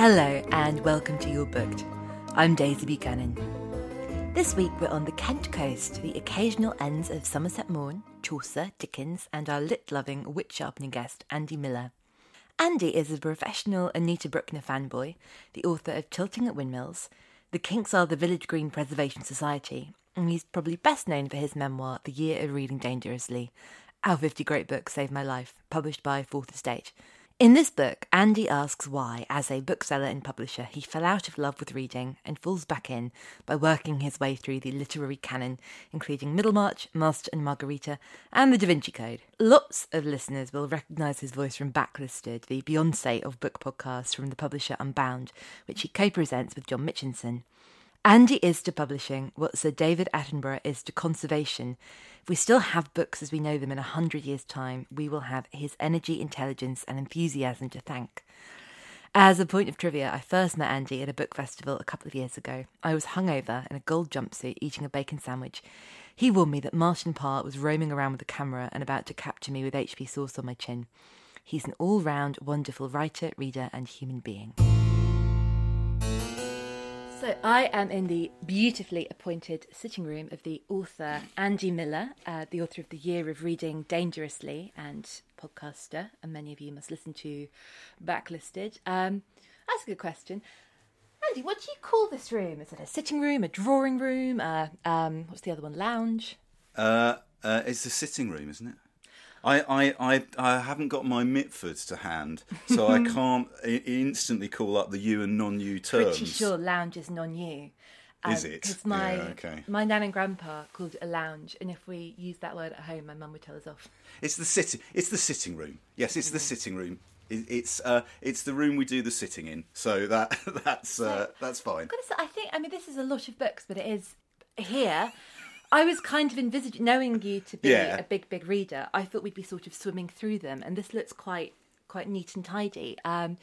Hello, and welcome to You're Booked. I'm Daisy Buchanan. This week we're on the Kent coast, the occasional ends of Somerset Maugham, Chaucer, Dickens, and our lit loving, wit sharpening guest, Andy Miller. Andy is a professional Anita Brookner fanboy, the author of Tilting at Windmills, The Kinks Are the Village Green Preservation Society, and he's probably best known for his memoir, The Year of Reading Dangerously, Our 50 Great Books Saved My Life, published by Fourth Estate. In this book, Andy asks why, as a bookseller and publisher, he fell out of love with reading and falls back in by working his way through the literary canon, including Middlemarch, Master and Margarita, and the Da Vinci Code. Lots of listeners will recognise his voice from Backlisted, the Beyonce of book podcasts from the publisher Unbound, which he co presents with John Mitchinson. Andy is to publishing what Sir David Attenborough is to conservation. If we still have books as we know them in a hundred years' time, we will have his energy, intelligence, and enthusiasm to thank. As a point of trivia, I first met Andy at a book festival a couple of years ago. I was hungover in a gold jumpsuit eating a bacon sandwich. He warned me that Martin Parr was roaming around with a camera and about to capture me with HP sauce on my chin. He's an all round wonderful writer, reader, and human being. So I am in the beautifully appointed sitting room of the author Andy Miller, uh, the author of The Year of Reading Dangerously and podcaster, and many of you must listen to Backlisted. Um, that's a good question. Andy, what do you call this room? Is it a sitting room, a drawing room, uh, um, what's the other one? Lounge? Uh, uh, it's the sitting room, isn't it? I, I, I, I haven't got my Mitfords to hand, so I can't instantly call up the U and non-U terms. Pretty sure lounge is non-U. Is it? Because my Yeah, okay. my nan and grandpa called it a lounge, and if we used that word at home, my mum would tell us off. It's the sitting. It's the sitting room. Yes, it's the sitting room. It, it's uh, it's the room we do the sitting in. So that that's uh, that's fine. Say, I think I mean this is a lot of books, but it is here. I was kind of envisaging, knowing you to be Yeah. a big, big reader. I thought we'd be sort of swimming through them, and this looks quite, quite neat and tidy. Um,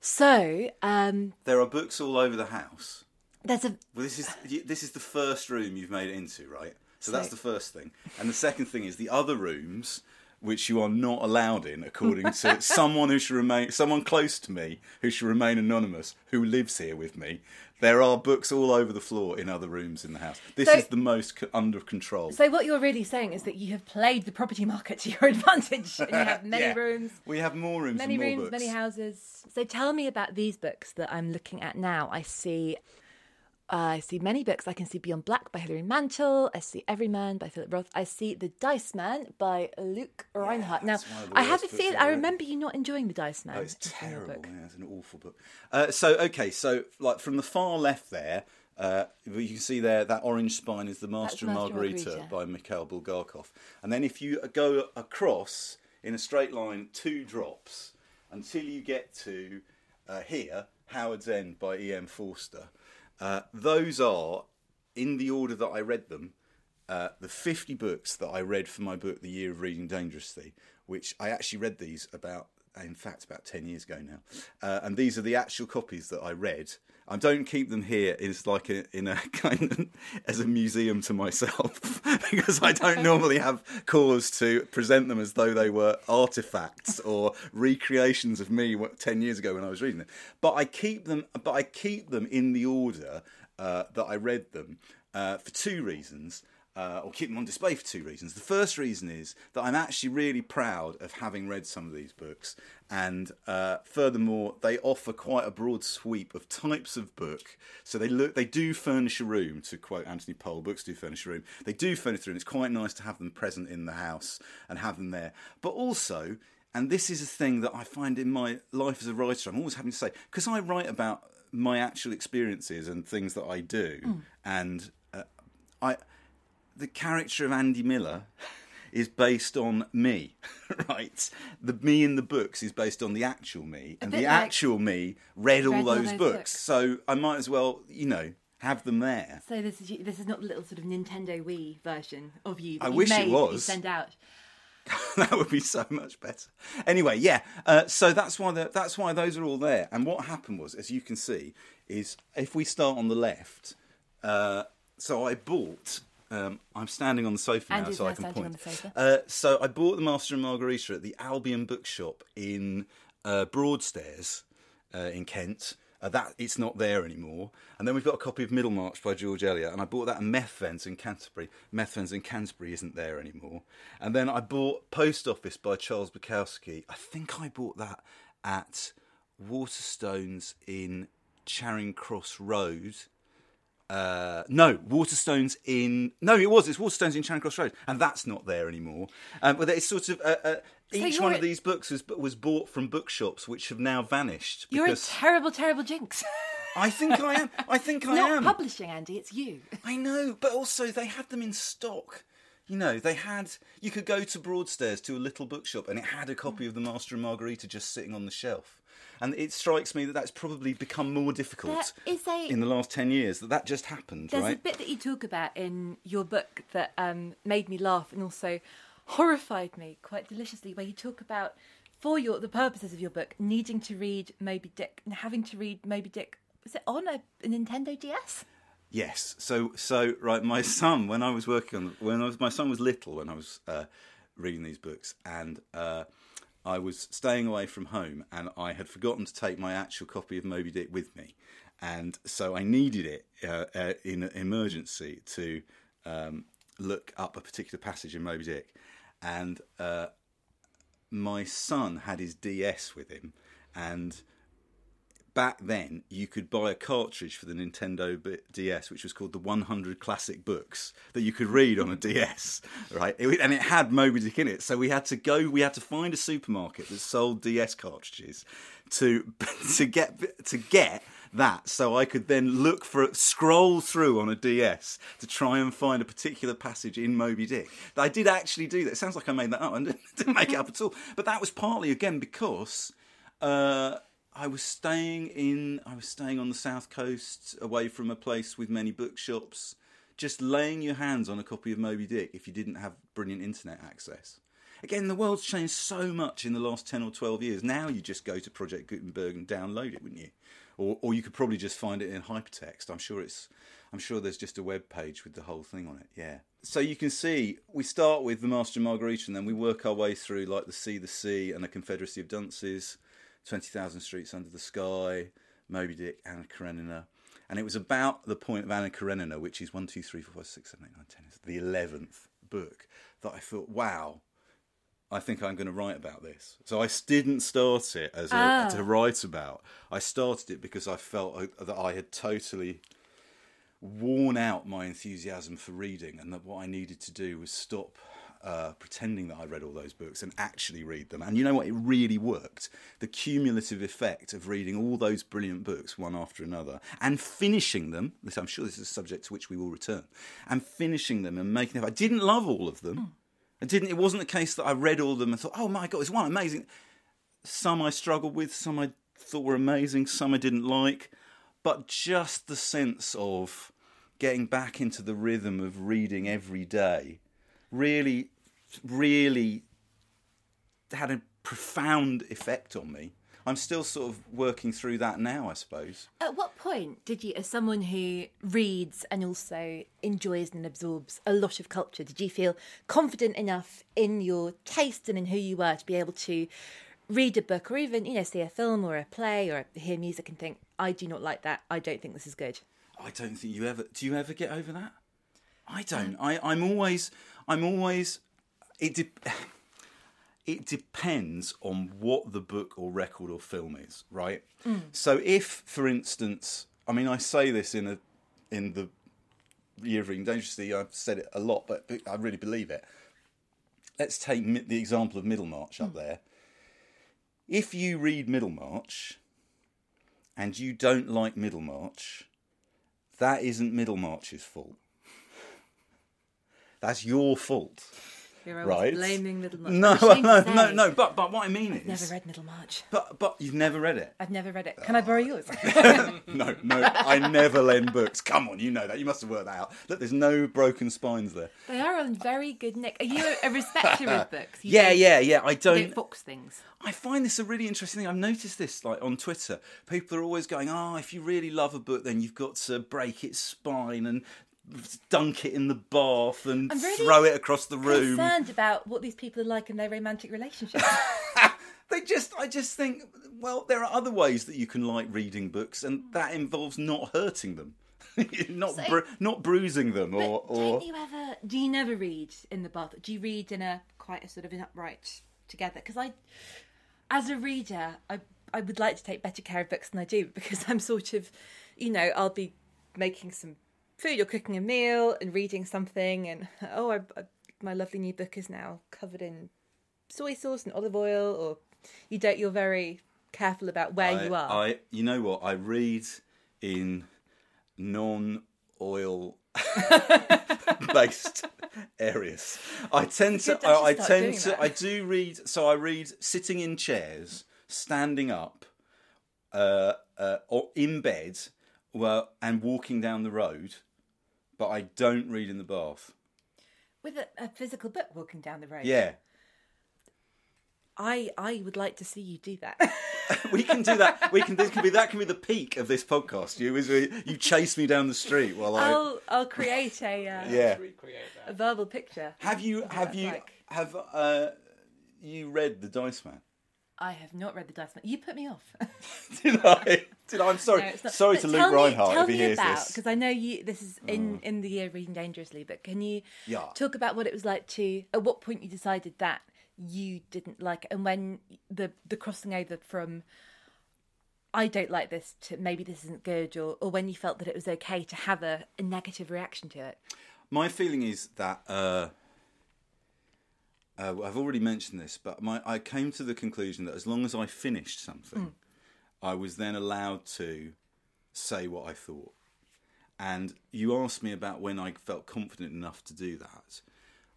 so um, There are books all over the house. there's a Well, this is this is the first room you've made it into, right? So, So- that's the first thing. And the second thing is the other rooms which you are not allowed in according to someone who should remain someone close to me who should remain anonymous who lives here with me. There are books all over the floor in other rooms in the house. This So- is the most c- under control. So what you're really saying is that you have played the property market to your advantage, and you have many Yeah. rooms, We have more rooms many and more rooms, books. many houses. So tell me about these books that I'm looking at now. I see. Uh, I see many books. I can see Beyond Black by Hilary Mantel. I see Everyman by Philip Roth. I see The Dice Man by Luke Rhinehart. now, that's one of the I have a feeling. I remember you not enjoying The Dice Man. Oh, it's as being a terrible. Yeah, it's an awful book. Uh, so okay, so like from the far left there, uh, you can see there that orange spine is the Master, and Margarita, Margarita. by Mikhail Bulgakov, and then if you go across in a straight line two drops until you get to uh, here, Howard's End by E. M. Forster. Uh, those are in the order that I read them uh, the 50 books that I read for my book, The Year of Reading Dangerously, which I actually read these about in fact, about 10 years ago now. Uh, and these are the actual copies that I read. I don't keep them here. It's like a, in a kind of as a museum to myself because I don't normally have cause to present them as though they were artifacts or recreations of me ten years ago when I was reading them. But I keep them. But I keep them in the order uh, that I read them uh, for two reasons uh, or keep them on display for two reasons. The first reason is that I'm actually really proud of having read some of these books, and uh, furthermore, they offer quite a broad sweep of types of book. So they look, they do furnish a room. To quote Anthony Powell, books do furnish a room. They do furnish a room. It's quite nice to have them present in the house and have them there. But also, and this is a thing that I find in my life as a writer, I'm always having to say because I write about my actual experiences and things that I do, mm. and uh, I the character of Andy Miller is based on me, right? The me in the books is based on the actual me, and the like actual me read, all those, those books. books. So I might as well, you know, have them there. So this is this is not the little sort of Nintendo Wii version of you. I you wish it was. Send out. that would be so much better. Anyway, yeah. Uh, so that's why the, that's why those are all there. And what happened was, as you can see, is if we start on the left. Uh, so I bought um, I'm standing on the sofa now, so I can point. Uh, so I bought the Master and Margarita at the Albion Bookshop in uh, Broadstairs uh, in Kent. Uh, that it's not there anymore. And then we've got a copy of Middlemarch by George Eliot, and I bought that at Methven's in Canterbury. Methven's in Canterbury isn't there anymore. And then I bought Post Office by Charles Bukowski. I think I bought that at Waterstones in Charing Cross Road uh, no, Waterstones in no, it was it's Waterstones in Charing Cross Road, and that's not there anymore. Um, but it's sort of uh, uh, each so one of these books was was bought from bookshops which have now vanished. You're a terrible, terrible jinx. I think I am. I think I not am. Not publishing, Andy. It's you. I know, but also they had them in stock. You know, they had. You could go to Broadstairs to a little bookshop, and it had a copy of the Master and Margarita just sitting on the shelf and it strikes me that that's probably become more difficult a, in the last 10 years that that just happened there's right? a bit that you talk about in your book that um, made me laugh and also horrified me quite deliciously where you talk about for your the purposes of your book needing to read moby dick and having to read moby dick was it on a, a nintendo ds yes so so right my son when i was working on when I was, my son was little when i was uh, reading these books and uh, I was staying away from home and I had forgotten to take my actual copy of Moby Dick with me. And so I needed it uh, uh, in an emergency to um, look up a particular passage in Moby Dick. And uh, my son had his DS with him. And back then you could buy a cartridge for the Nintendo DS, which was called the 100 Classic Books that you could read on a DS, right? It, and it had Moby Dick in it. So we had to go, we had to find a supermarket that sold DS cartridges to to get to get that, so I could then look for scroll through on a DS to try and find a particular passage in Moby Dick. I did actually do that. It sounds like I made that up. I didn't make it up at all. But that was partly again because. Uh, I was staying in. I was staying on the south coast, away from a place with many bookshops. Just laying your hands on a copy of Moby Dick if you didn't have brilliant internet access. Again, the world's changed so much in the last ten or twelve years. Now you just go to Project Gutenberg and download it, wouldn't you? Or, or you could probably just find it in hypertext. I'm sure it's. I'm sure there's just a web page with the whole thing on it. Yeah. So you can see we start with the Master and Margarita, and then we work our way through like the Sea, the Sea, and the Confederacy of Dunces 20,000 Streets Under the Sky, Moby Dick, Anna Karenina. And it was about the point of Anna Karenina, which is 1, 2, 3, 4, 5, 6, 7, 8, 9, 10, the 11th book, that I thought, wow, I think I'm going to write about this. So I didn't start it as a, ah. to write about. I started it because I felt that I had totally worn out my enthusiasm for reading and that what I needed to do was stop uh, pretending that I read all those books and actually read them. And you know what? It really worked. The cumulative effect of reading all those brilliant books one after another and finishing them. I'm sure this is a subject to which we will return. And finishing them and making them. I didn't love all of them. Mm. I didn't. It wasn't the case that I read all of them and thought, "Oh my god, it's one amazing." Some I struggled with. Some I thought were amazing. Some I didn't like. But just the sense of getting back into the rhythm of reading every day really, really had a profound effect on me. I'm still sort of working through that now, I suppose. At what point did you, as someone who reads and also enjoys and absorbs a lot of culture, did you feel confident enough in your taste and in who you were to be able to read a book or even, you know, see a film or a play or hear music and think, I do not like that. I don't think this is good. I don't think you ever. Do you ever get over that? I don't. I, I'm always. I'm always. It. De- it depends on what the book or record or film is, right? Mm. So if, for instance, I mean, I say this in a in the year of reading dangerously. I've said it a lot, but I really believe it. Let's take Mi- the example of Middlemarch up mm. there. If you read Middlemarch and you don't like Middlemarch, that isn't Middlemarch's fault. That's your fault. I Right. blaming Middlemarch. No, What a shame no, no, no. But but what I mean I've is, never read Middlemarch. but but you've never read it. I've never read it. Can ah. I borrow yours? No, no, I never lend books. Come on, you know that. You must have worked that out. Look, there's no broken spines there. they are on very good nick. Are you a respecter of books? You Yeah, yeah, yeah. I don't. don't fox things. I find this a really interesting thing. I've noticed this like on Twitter. People are always going, "Oh, if you really love a book, then you've got to break its spine and dunk it in the bath and really throw it across the room." I'm concerned about what these people are like in their romantic relationships. They just, I just think, well, there are other ways that you can like reading books, and hmm. that involves not hurting them, not So- bru- not bruising them, or, or you ever? Do you never read in the bath? Do you read in a quite a sort of an upright together? Because I, as a reader, I I would like to take better care of books than I do because I'm sort of, you know, I'll be making some food or cooking a meal and reading something, and oh, I, I, my lovely new book is now covered in soy sauce and olive oil, or you don't. You're very careful about where I, you are. I, you know what? I read in non-oil based areas. I tend to. I, I tend to. that. I do read. So I read sitting in chairs, standing up, uh, uh, or in bed, well, and walking down the road. But I don't read in the bath. With a, a physical book walking down the road. Yeah. I I would like to see you do that. We can do that. We can. This can be that. Can be the peak of this podcast. You is where you chase me down the street while I. I'll I'll create a uh, yeah. a verbal picture. Have you have you like. have uh you read the Dice Man? I have not read the Dice Man. You put me off. Did I? Did? I'm sorry. No, sorry but to Luke me- Rhinehart if he hears about, this. Mm. because I know you. This is in in the year reading dangerously. But can you Yeah. talk about what it was like to? At what point you decided that you didn't like it, and when the the crossing over from. I don't like this to maybe this isn't good, or, or when you felt that it was okay to have a, a negative reaction to it. My feeling is that uh, uh, I've already mentioned this, but my I came to the conclusion that as long as I finished something, I was then allowed to say what I thought. And you asked me about when I felt confident enough to do that.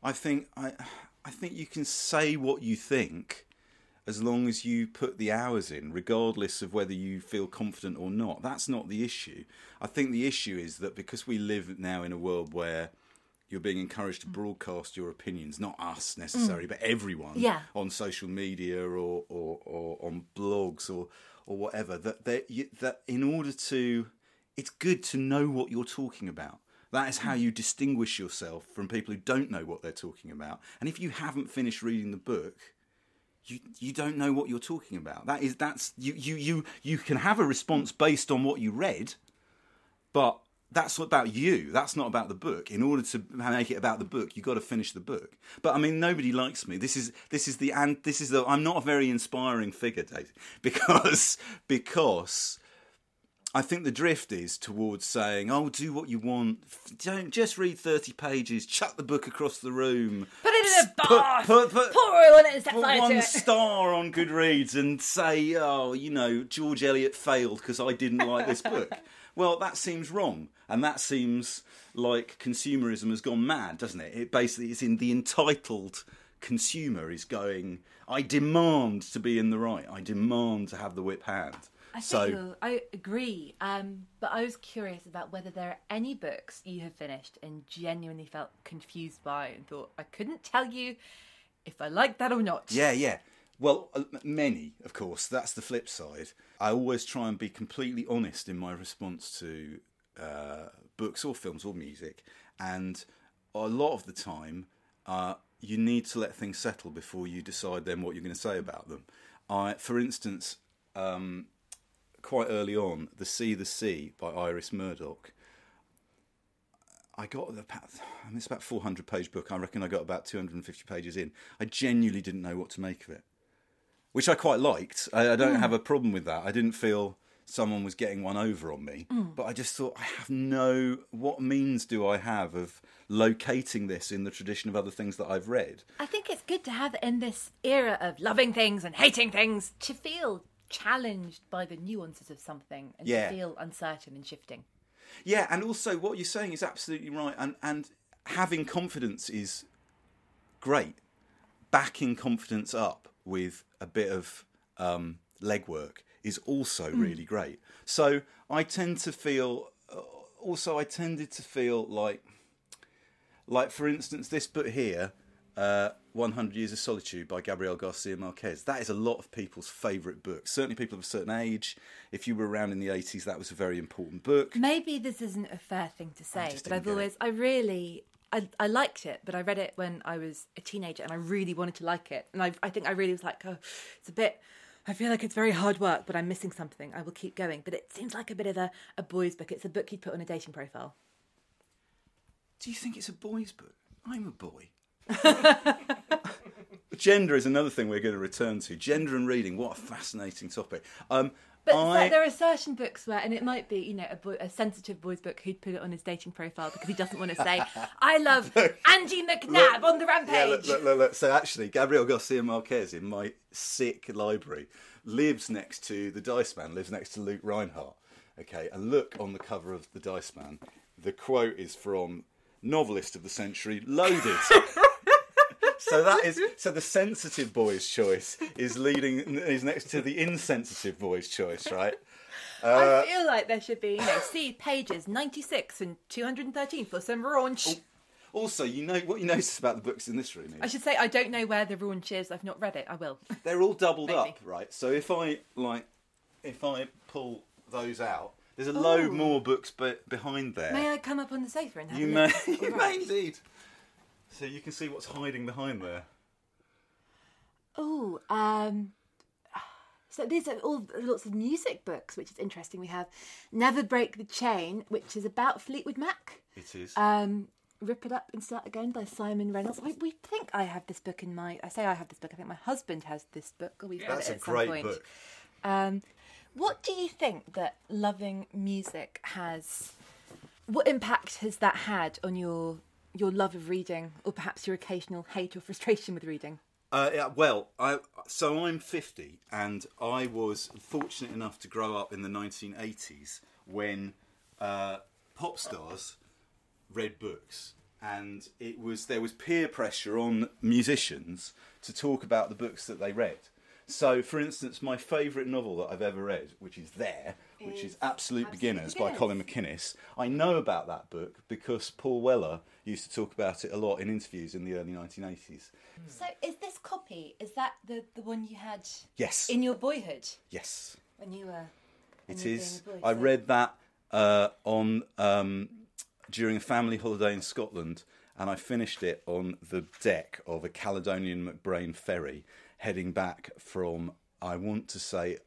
I think I, I think you can say what you think as long as you put the hours in, regardless of whether you feel confident or not. That's not the issue. I think the issue is that because we live now in a world where you're being encouraged to mm. broadcast your opinions, not us necessarily, mm. but everyone Yeah. on social media or, or, or on blogs or, or whatever, that, that, you, that in order to, it's good to know what you're talking about. That is how mm. you distinguish yourself from people who don't know what they're talking about. And if you haven't finished reading the book, you you don't know what you're talking about. That is that's you you you you can have a response based on what you read, but that's about you. That's not about the book. In order to make it about the book, you've got to finish the book. But I mean, nobody likes me. This is this is the and this is the. I'm not a very inspiring figure, Dave, because because I think the drift is towards saying, "Oh, do what you want. Don't just read thirty pages. Chuck the book across the room. Put it in a bath. put- put- Pour oil on it and set put fire to one it. star on Goodreads and say, oh, you know, George Eliot failed because I didn't like this book. well, that seems wrong, and that seems like consumerism has gone mad, doesn't it? It basically is in the entitled consumer is going. I demand to be in the right. I demand to have the whip hand. I think so I agree. Um, but I was curious about whether there are any books you have finished and genuinely felt confused by and thought I couldn't tell you if I liked that or not. Yeah, yeah. Well, uh, many, of course. That's the flip side. I always try and be completely honest in my response to uh, books or films or music, and a lot of the time, uh, you need to let things settle before you decide then what you're going to say about them. I, for instance, um, quite early on, "The Sea, the Sea" by Iris Murdoch. I got about, I mean, it's about 400 page book. I reckon I got about 250 pages in. I genuinely didn't know what to make of it, which I quite liked. I, I don't hmm. have a problem with that. I didn't feel someone was getting one over on me, hmm. but I just thought I have no. What means do I have of locating this in the tradition of other things that I've read? I think it's good to have in this era of loving things and hating things to feel challenged by the nuances of something and Yeah. to feel uncertain and shifting. Yeah, and also what you're saying is absolutely right, and and having confidence is great. Backing confidence up with a bit of um, legwork is also really great. So I tend to feel. uh, Also, I tended to feel like, like for instance, this book here, uh, 100 Years of Solitude by Gabriel Garcia Marquez. That is a lot of people's favourite book. Certainly, people of a certain age. If you were around in the 80s, that was a very important book. Maybe this isn't a fair thing to say, but I've always, I really, I, I liked it, but I read it when I was a teenager and I really wanted to like it. And I, I think I really was like, oh, it's a bit, I feel like it's very hard work, but I'm missing something. I will keep going. But it seems like a bit of a, a boy's book. It's a book you'd put on a dating profile. Do you think it's a boy's book? I'm a boy. Gender is another thing we're going to return to. Gender and reading, what a fascinating topic. Um, But I, there are certain books where, and it might be, you know, a, boy, a sensitive boy's book who'd put it on his dating profile because he doesn't want to say, I love Angie McNabb on the rampage. Yeah, look, look, look, look. So actually, Gabriel Garcia Marquez in my sick library lives next to the Dice Man, lives next to Luke Rhinehart. Okay, and look on the cover of the Dice Man. The quote is from novelist of the century, Loaded. so that is so the sensitive boy's choice is leading is next to the insensitive boy's choice, right? I uh, feel like there should be, you know, see pages 96 and 213 for some raunch. Oh, also, you know what you notice about the books in this room I should say I don't know where the raunch is. I've not read it. I will. they're all doubled Maybe. up, right? So if I like, if I pull those out, there's a load Ooh. more books be- behind there. May I come up on the sofa and have you a may, you All may right. indeed. So you can see what's hiding behind there. Oh, um, so these are all lots of music books, which is interesting. We have Never Break the Chain, which is about Fleetwood Mac. It is. Um, Rip It Up and Start Again by Simon Reynolds. I, we think I have this book in my. I say I have this book. I think my husband has this book. Or we've read That's it a at some great point. book. Um, what do you think that loving music has? What impact has that had on your your love of reading, or perhaps your occasional hate or frustration with reading? Uh, yeah, well, I so I'm 50, and I was fortunate enough to grow up in the 1980s when uh, pop stars read books, and it was there was peer pressure on musicians to talk about the books that they read. So, for instance, my favourite novel that I've ever read, which is there, which is Absolute, Beginners, by Colin MacInnes, I know about that book because Paul Weller used to talk about it a lot in interviews in the early 1980s. So, is this copy? Is that the the one you had Yes. in your boyhood Yes. when you were? when It you is. boy, I so- read that uh, on um, during a family holiday in Scotland, and I finished it on the deck of a Caledonian MacBrayne ferry, heading back from I want to say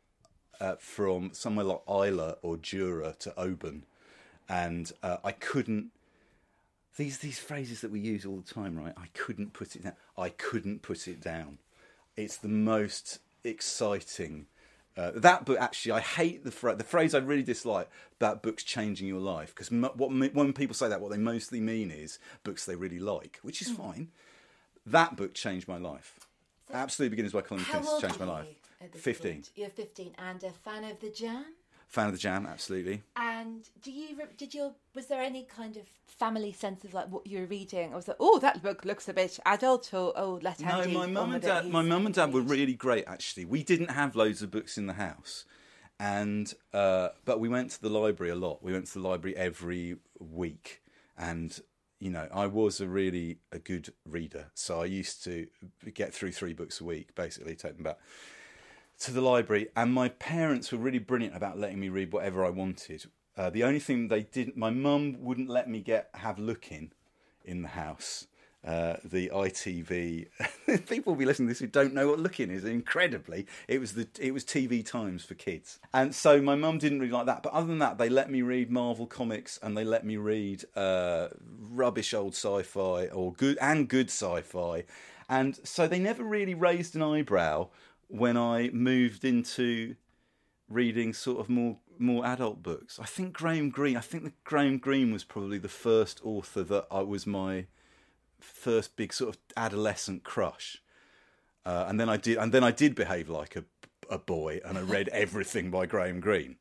uh, from somewhere like Islay or Jura to Oban, and uh, I couldn't. These these phrases that we use all the time, right? I couldn't put it down. I couldn't put it down. It's the most exciting. Uh, that book actually, I hate the phrase. The phrase I really dislike about books changing your life because m- what m- when people say that, what they mostly mean is books they really like, which is fine. That book changed my life. Absolute Beginners by Colin How MacInnes changed my life. Fifteen. point? You're 15 and a fan of the Jam. Fan of the Jam, absolutely. And do you did your was there any kind of family sense of like what you were reading? Or was like, oh that book looks a bit adult or oh let No, my mum and dad. My mum and dad were really great. Actually, we didn't have loads of books in the house, and uh, but we went to the library a lot. We went to the library every week, and you know, I was a really a good reader, so I used to get through three books a week, basically take them back to the library. And my parents were really brilliant about letting me read whatever I wanted. Uh, the only thing they didn't, my mum wouldn't let me get have Look-in in the house. Uh, the ITV people will be listening to this who don't know what Look-in is. Incredibly, it was the it was TV Times for kids, and so my mum didn't really like that. But other than that, they let me read Marvel comics and they let me read uh, rubbish old sci-fi or good and good sci-fi, and so they never really raised an eyebrow when I moved into reading sort of more more adult books. I think Graham Greene. I think that Graham Greene was probably the first author that I was my first big sort of adolescent crush. Uh, and then I did, and then I did behave like a a boy, and I read everything by Graham Greene.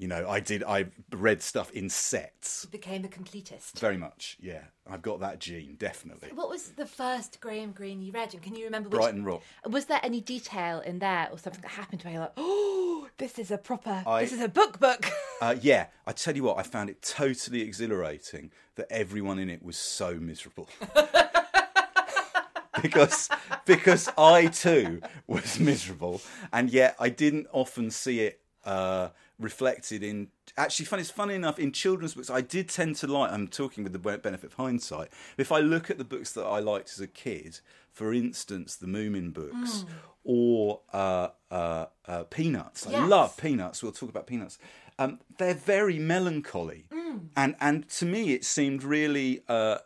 You know, I did. I read stuff in sets. You became a completist. Very much, yeah. I've got that gene, definitely. What was the first Graham Greene you read, and can you remember? Which, Brighton Rock. Was there any detail in there, or something that happened where you're like, "Oh, this is a proper, I- this is a book book." Uh, yeah, I tell you what, I found it totally exhilarating that everyone in it was so miserable. because because I too was miserable, and yet I didn't often see it uh, reflected in. Actually, funny. It's funny enough in children's books. I did tend to like. I'm talking with the benefit of hindsight. If I look at the books that I liked as a kid, for instance, the Moomin books or uh, uh, uh, Peanuts. I love Peanuts. We'll talk about Peanuts. Um, they're very melancholy, and and to me it seemed really. Uh,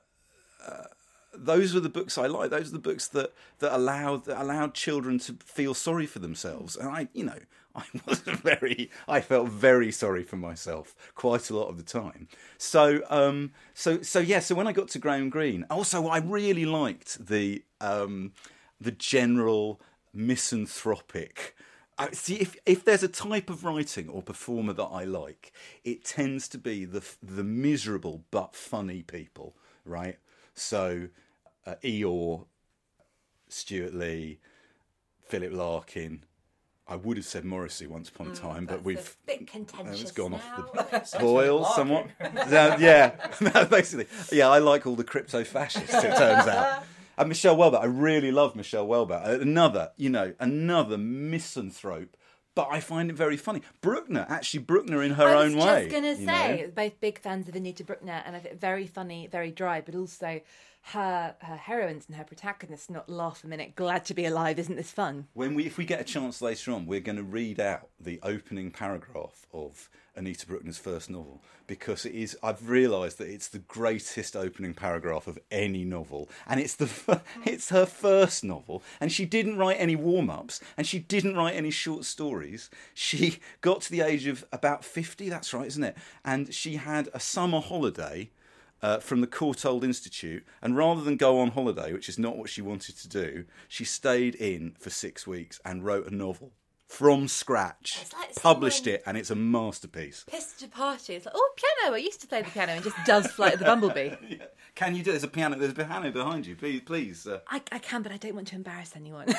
those were the books I liked. Those are the books that that allowed that allowed children to feel sorry for themselves. And I, you know, I was very, I felt very sorry for myself quite a lot of the time. So, um, so, so yeah. So when I got to Graham Greene, also I really liked the um, the general misanthropic. I see if if there's a type of writing or performer that I like, it tends to be the the miserable but funny people, right? So, uh, Eeyore, Stewart Lee, Philip Larkin. I would have said Morrissey once upon a time, but Mm, That's we've a bit uh, it's gone now. off the boil somewhat. So, yeah, basically, yeah. I like all the crypto fascists. It turns out. And Michel Houellebecq, I really love Michel Houellebecq. Uh, Another, you know, another misanthrope, but I find it very funny. Brookner, actually, Brookner in her own way. I was just gonna say, know? both big fans of Anita Brookner, and I think very funny, very dry, but also her her heroines and her protagonists not laugh a minute. Glad to be alive, isn't this fun? When we, if we get a chance later on, we're going to read out the opening paragraph of Anita Brookner's first novel because it is. I've realised that it's the greatest opening paragraph of any novel, and it's the it's her first novel, and she didn't write any warm ups, and she didn't write any short stories. She got to the age of about fifty. That's right, isn't it? And she had a summer holiday uh, from the Courtauld Institute, and rather than go on holiday, which is not what she wanted to do, she stayed in for six weeks and wrote a novel from scratch, like published it, and it's a masterpiece. Pissed at a party. It's like, oh, piano. I used to play the piano, and just does Flight of the Bumblebee. Can you do? There's a piano. There's a piano behind you. Please, please. Uh, I, I can, but I don't want to embarrass anyone.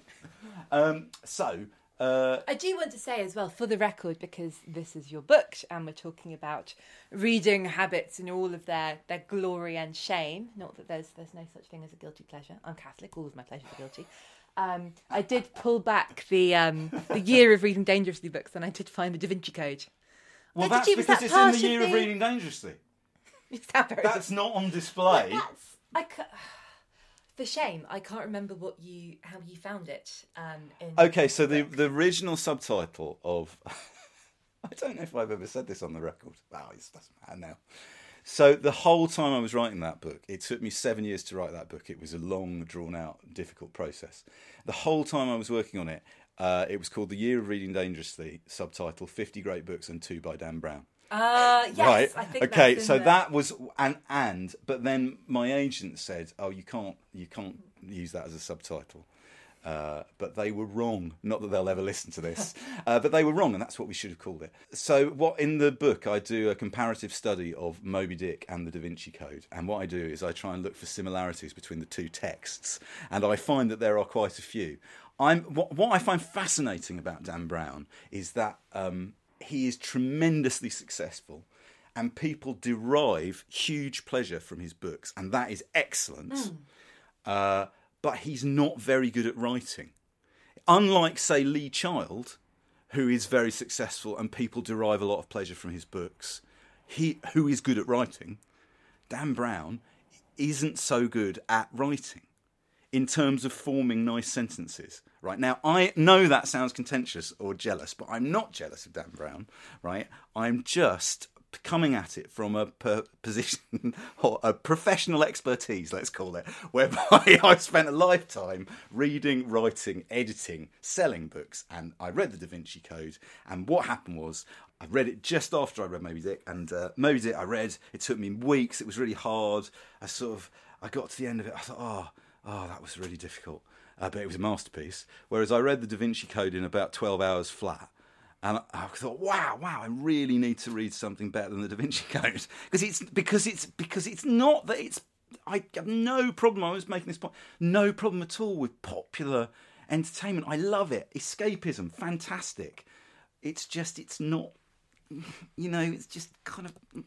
um, so. Uh, I do want to say as well, for the record, because this is your book, and we're talking about reading habits and all of their, their glory and shame. Not that there's there's no such thing as a guilty pleasure. I'm Catholic; all of my pleasures are guilty. Um, I did pull back the um, the year of reading dangerously books, and I did find the Da Vinci Code. well, Did that's you- because that it's in the year of reading dangerously. That's not on display. That's I for shame. I can't remember what you how you found it. Um, in Okay, so the the original subtitle of I don't know if I've ever said this on the record. Wow, it doesn't matter now. So the whole time I was writing that book, it took me seven years to write that book. It was a long, drawn out, difficult process. The whole time I was working on it, uh, it was called The Year of Reading Dangerously, subtitle 50 Great Books and Two by Dan Brown uh, yes, right. I think okay, so there. that was and and but then my agent said, "Oh, you can't you can't use that as a subtitle." Uh, but they were wrong. Not that they'll ever listen to this, uh, but they were wrong, and that's what we should have called it. So, what in the book I do a comparative study of Moby Dick and the Da Vinci Code, and what I do is I try and look for similarities between the two texts, and I find that there are quite a few. I'm what, what I find fascinating about Dan Brown is that um, he is tremendously successful and people derive huge pleasure from his books, and that is excellent. Hmm. Uh, but he's not very good at writing. Unlike, say, Lee Child, who is very successful and people derive a lot of pleasure from his books, he who is good at writing, Dan Brown isn't so good at writing in terms of forming nice sentences. Right now, I know that sounds contentious or jealous, but I'm not jealous of Dan Brown. Right, I'm just coming at it from a per- position or a professional expertise, let's call it, whereby I've spent a lifetime reading, writing, editing, selling books, and I read the Da Vinci Code. And what happened was, I read it just after I read Moby Dick, and uh, Moby Dick I read. It took me weeks. It was really hard. I sort of, I got to the end of it. I thought, oh, oh, that was really difficult. Uh, but it was a masterpiece. Whereas I read the Da Vinci Code in about twelve hours flat. And I thought, wow, wow, I really need to read something better than the Da Vinci Code because it's because it's because it's not that it's. I have no problem. I was making this point. No problem at all with popular entertainment. I love it. Escapism, fantastic. It's just, it's not. You know, it's just kind of.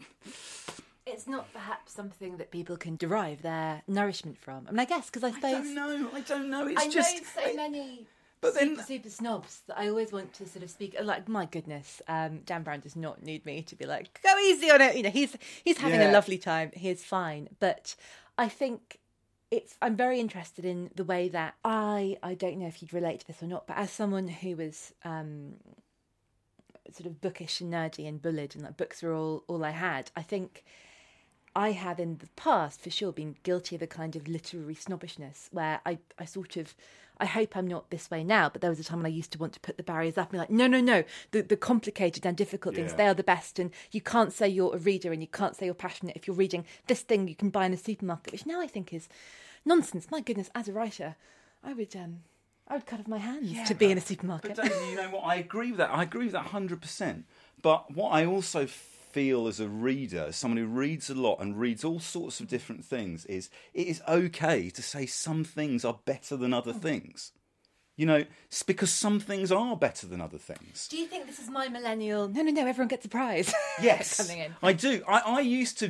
It's not perhaps something that people can derive their nourishment from. I mean, I guess because I suppose I don't know. I don't know. It's I just. know so I- many but then- super, super snobs that I always want to sort of speak. Like, my goodness, um, Dan Brown does not need me to be like, go easy on it. You know, he's he's having a lovely time. He's fine. But I think it's. I'm very interested in the way that I. I don't know if you'd relate to this or not, but as someone who was. Um, sort of bookish and nerdy and bullied and like books were all all I had. I think I have in the past for sure been guilty of a kind of literary snobbishness where I, I sort of I hope I'm not this way now, but there was a time when I used to want to put the barriers up and be like, no, no, no, the, the complicated and difficult things, Yeah. they are the best. And you can't say you're a reader and you can't say you're passionate if you're reading this thing you can buy in a supermarket, which now I think is nonsense. My goodness, as a writer, I would um I would cut off my hands Yeah, to be but- in a supermarket. But you know what? I agree with that. I agree with that hundred percent. But what I also feel as a reader, as someone who reads a lot and reads all sorts of different things, is it is okay to say some things are better than other hmm. things. You know, it's because some things are better than other things. Do you think this is my millennial? No, no, no. Everyone gets a prize. Yes, coming in. I do. I, I used to,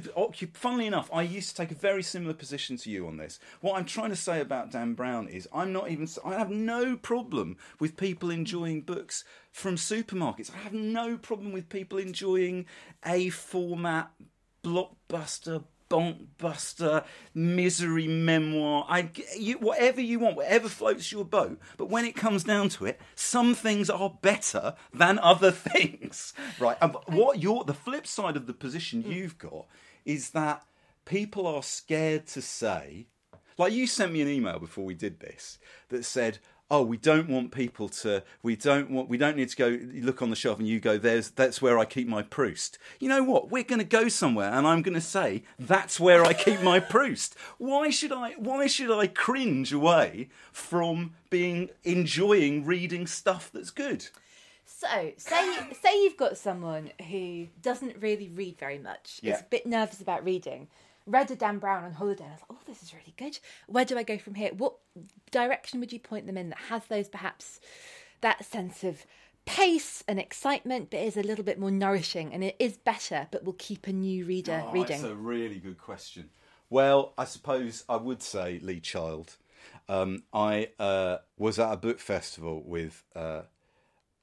funnily enough, I used to take a very similar position to you on this. What I'm trying to say about Dan Brown is I'm not even, I have no problem with people enjoying books from supermarkets. I have no problem with people enjoying a format blockbuster bonkbuster misery memoir. I you, whatever you want whatever floats your boat but when it comes down to it some things are better than other things. Right and what your the flip side of the position mm. you've got is that people are scared to say like you sent me an email before we did this that said oh we don't want people to we don't want we don't need to go look on the shelf and you go there's that's where i keep my proust you know what we're going to go somewhere and i'm going to say that's where i keep my proust why should i why should i cringe away from being enjoying reading stuff that's good So, say say you've got someone who doesn't really read very much. Yeah. Is a bit nervous about reading. Read a Dan Brown on holiday. And I was like, oh, this is really good. Where do I go from here? What direction would you point them in that has those perhaps that sense of pace and excitement, but is a little bit more nourishing and it is better, but will keep a new reader Oh, reading. That's a really good question. Well, I suppose I would say Lee Child. Um, I uh, was at a book festival with uh,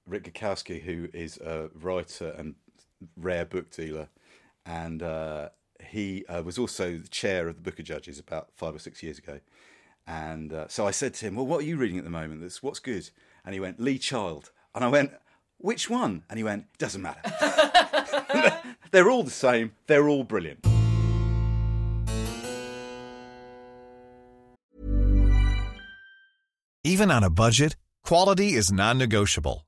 Rick Gekoski, who is a writer and rare book dealer, and uh, he uh, was also the chair of the Booker Judges about five or six years ago. And uh, so I said to him, "Well, what are you reading at the moment? That's what's good." And he went, "Lee Child," and I went, "Which one?" And he went, "Doesn't matter." They're all the same. They're all brilliant. Even on a budget, quality is non-negotiable.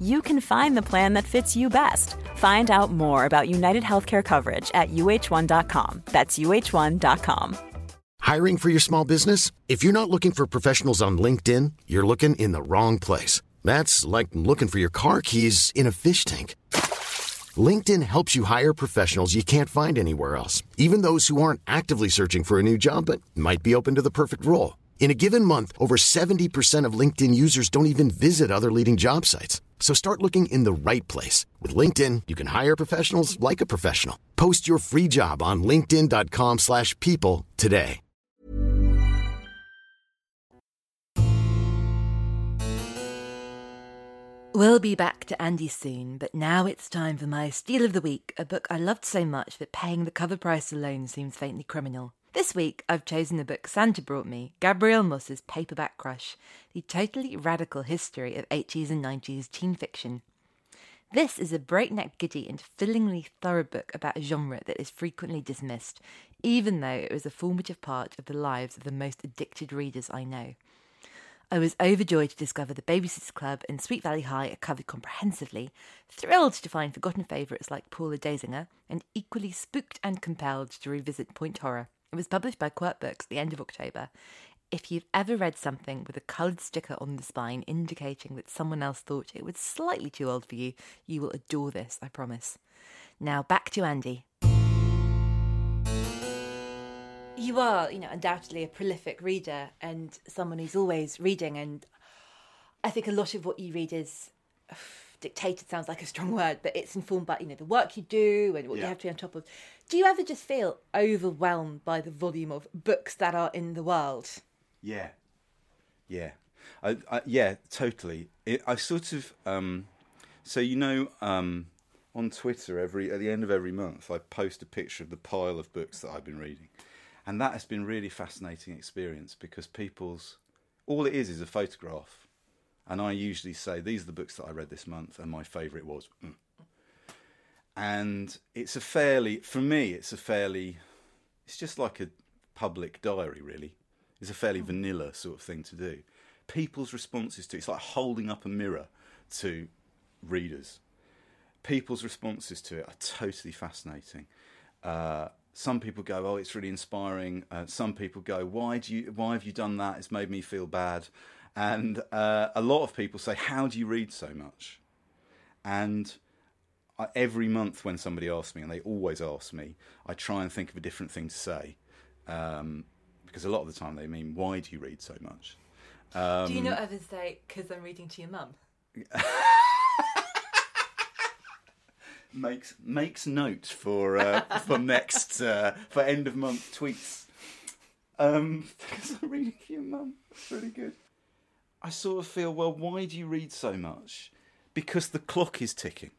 you can find the plan that fits you best. Find out more about United Healthcare coverage at uh1.com. That's uh1.com. Hiring for your small business? If you're not looking for professionals on LinkedIn, you're looking in the wrong place. That's like looking for your car keys in a fish tank. LinkedIn helps you hire professionals you can't find anywhere else, even those who aren't actively searching for a new job but might be open to the perfect role. In a given month, over 70% of LinkedIn users don't even visit other leading job sites. So start looking in the right place. With LinkedIn, you can hire professionals like a professional. Post your free job on linkedin.com slash people today. We'll be back to Andy soon, but now it's time for my Steal of the Week, a book I loved so much that paying the cover price alone seems faintly criminal. This week, I've chosen the book Santa brought me, Gabrielle Moss's paperback crush, the totally radical history of 80s and 90s teen fiction. This is a breakneck giddy and fillingly thorough book about a genre that is frequently dismissed, even though it was a formative part of the lives of the most addicted readers I know. I was overjoyed to discover the Babysitters Club and Sweet Valley High are covered comprehensively, thrilled to find forgotten favourites like Paula Danziger, and equally spooked and compelled to revisit Point Horror. It was published by Quirk Books at the end of October. If you've ever read something with a coloured sticker on the spine indicating that someone else thought it was slightly too old for you, you will adore this, I promise. Now back to Andy you are, you know, undoubtedly a prolific reader and someone who's always reading. And I think a lot of what you read is dictated. Sounds like a strong word, but it's informed by you know the work you do and what yeah. you have to be on top of. Do you ever just feel overwhelmed by the volume of books that are in the world? Yeah, yeah, I, I yeah, totally. It, I sort of um, so you know. Um, on Twitter, every at the end of every month, I post a picture of the pile of books that I've been reading and that has been really fascinating experience because people's all it is is a photograph and i usually say these are the books that i read this month and my favorite was mm. and it's a fairly for me it's a fairly it's just like a public diary really it's a fairly vanilla sort of thing to do people's responses to it's like holding up a mirror to readers people's responses to it are totally fascinating uh, some people go, "Oh, it's really inspiring." Uh, some people go, "Why do you? Why have you done that? It's made me feel bad." And uh, a lot of people say, "How do you read so much?" And I, every month, when somebody asks me, and they always ask me, I try and think of a different thing to say, um, because a lot of the time they mean, "Why do you read so much?" Um, do you not ever say, "Because I'm reading to your mum"? makes makes note for uh, for next uh, for end of month tweets. Um, because I'm reading your mum. That's really good. I sort of feel, well, why do you read so much? Because the clock is ticking.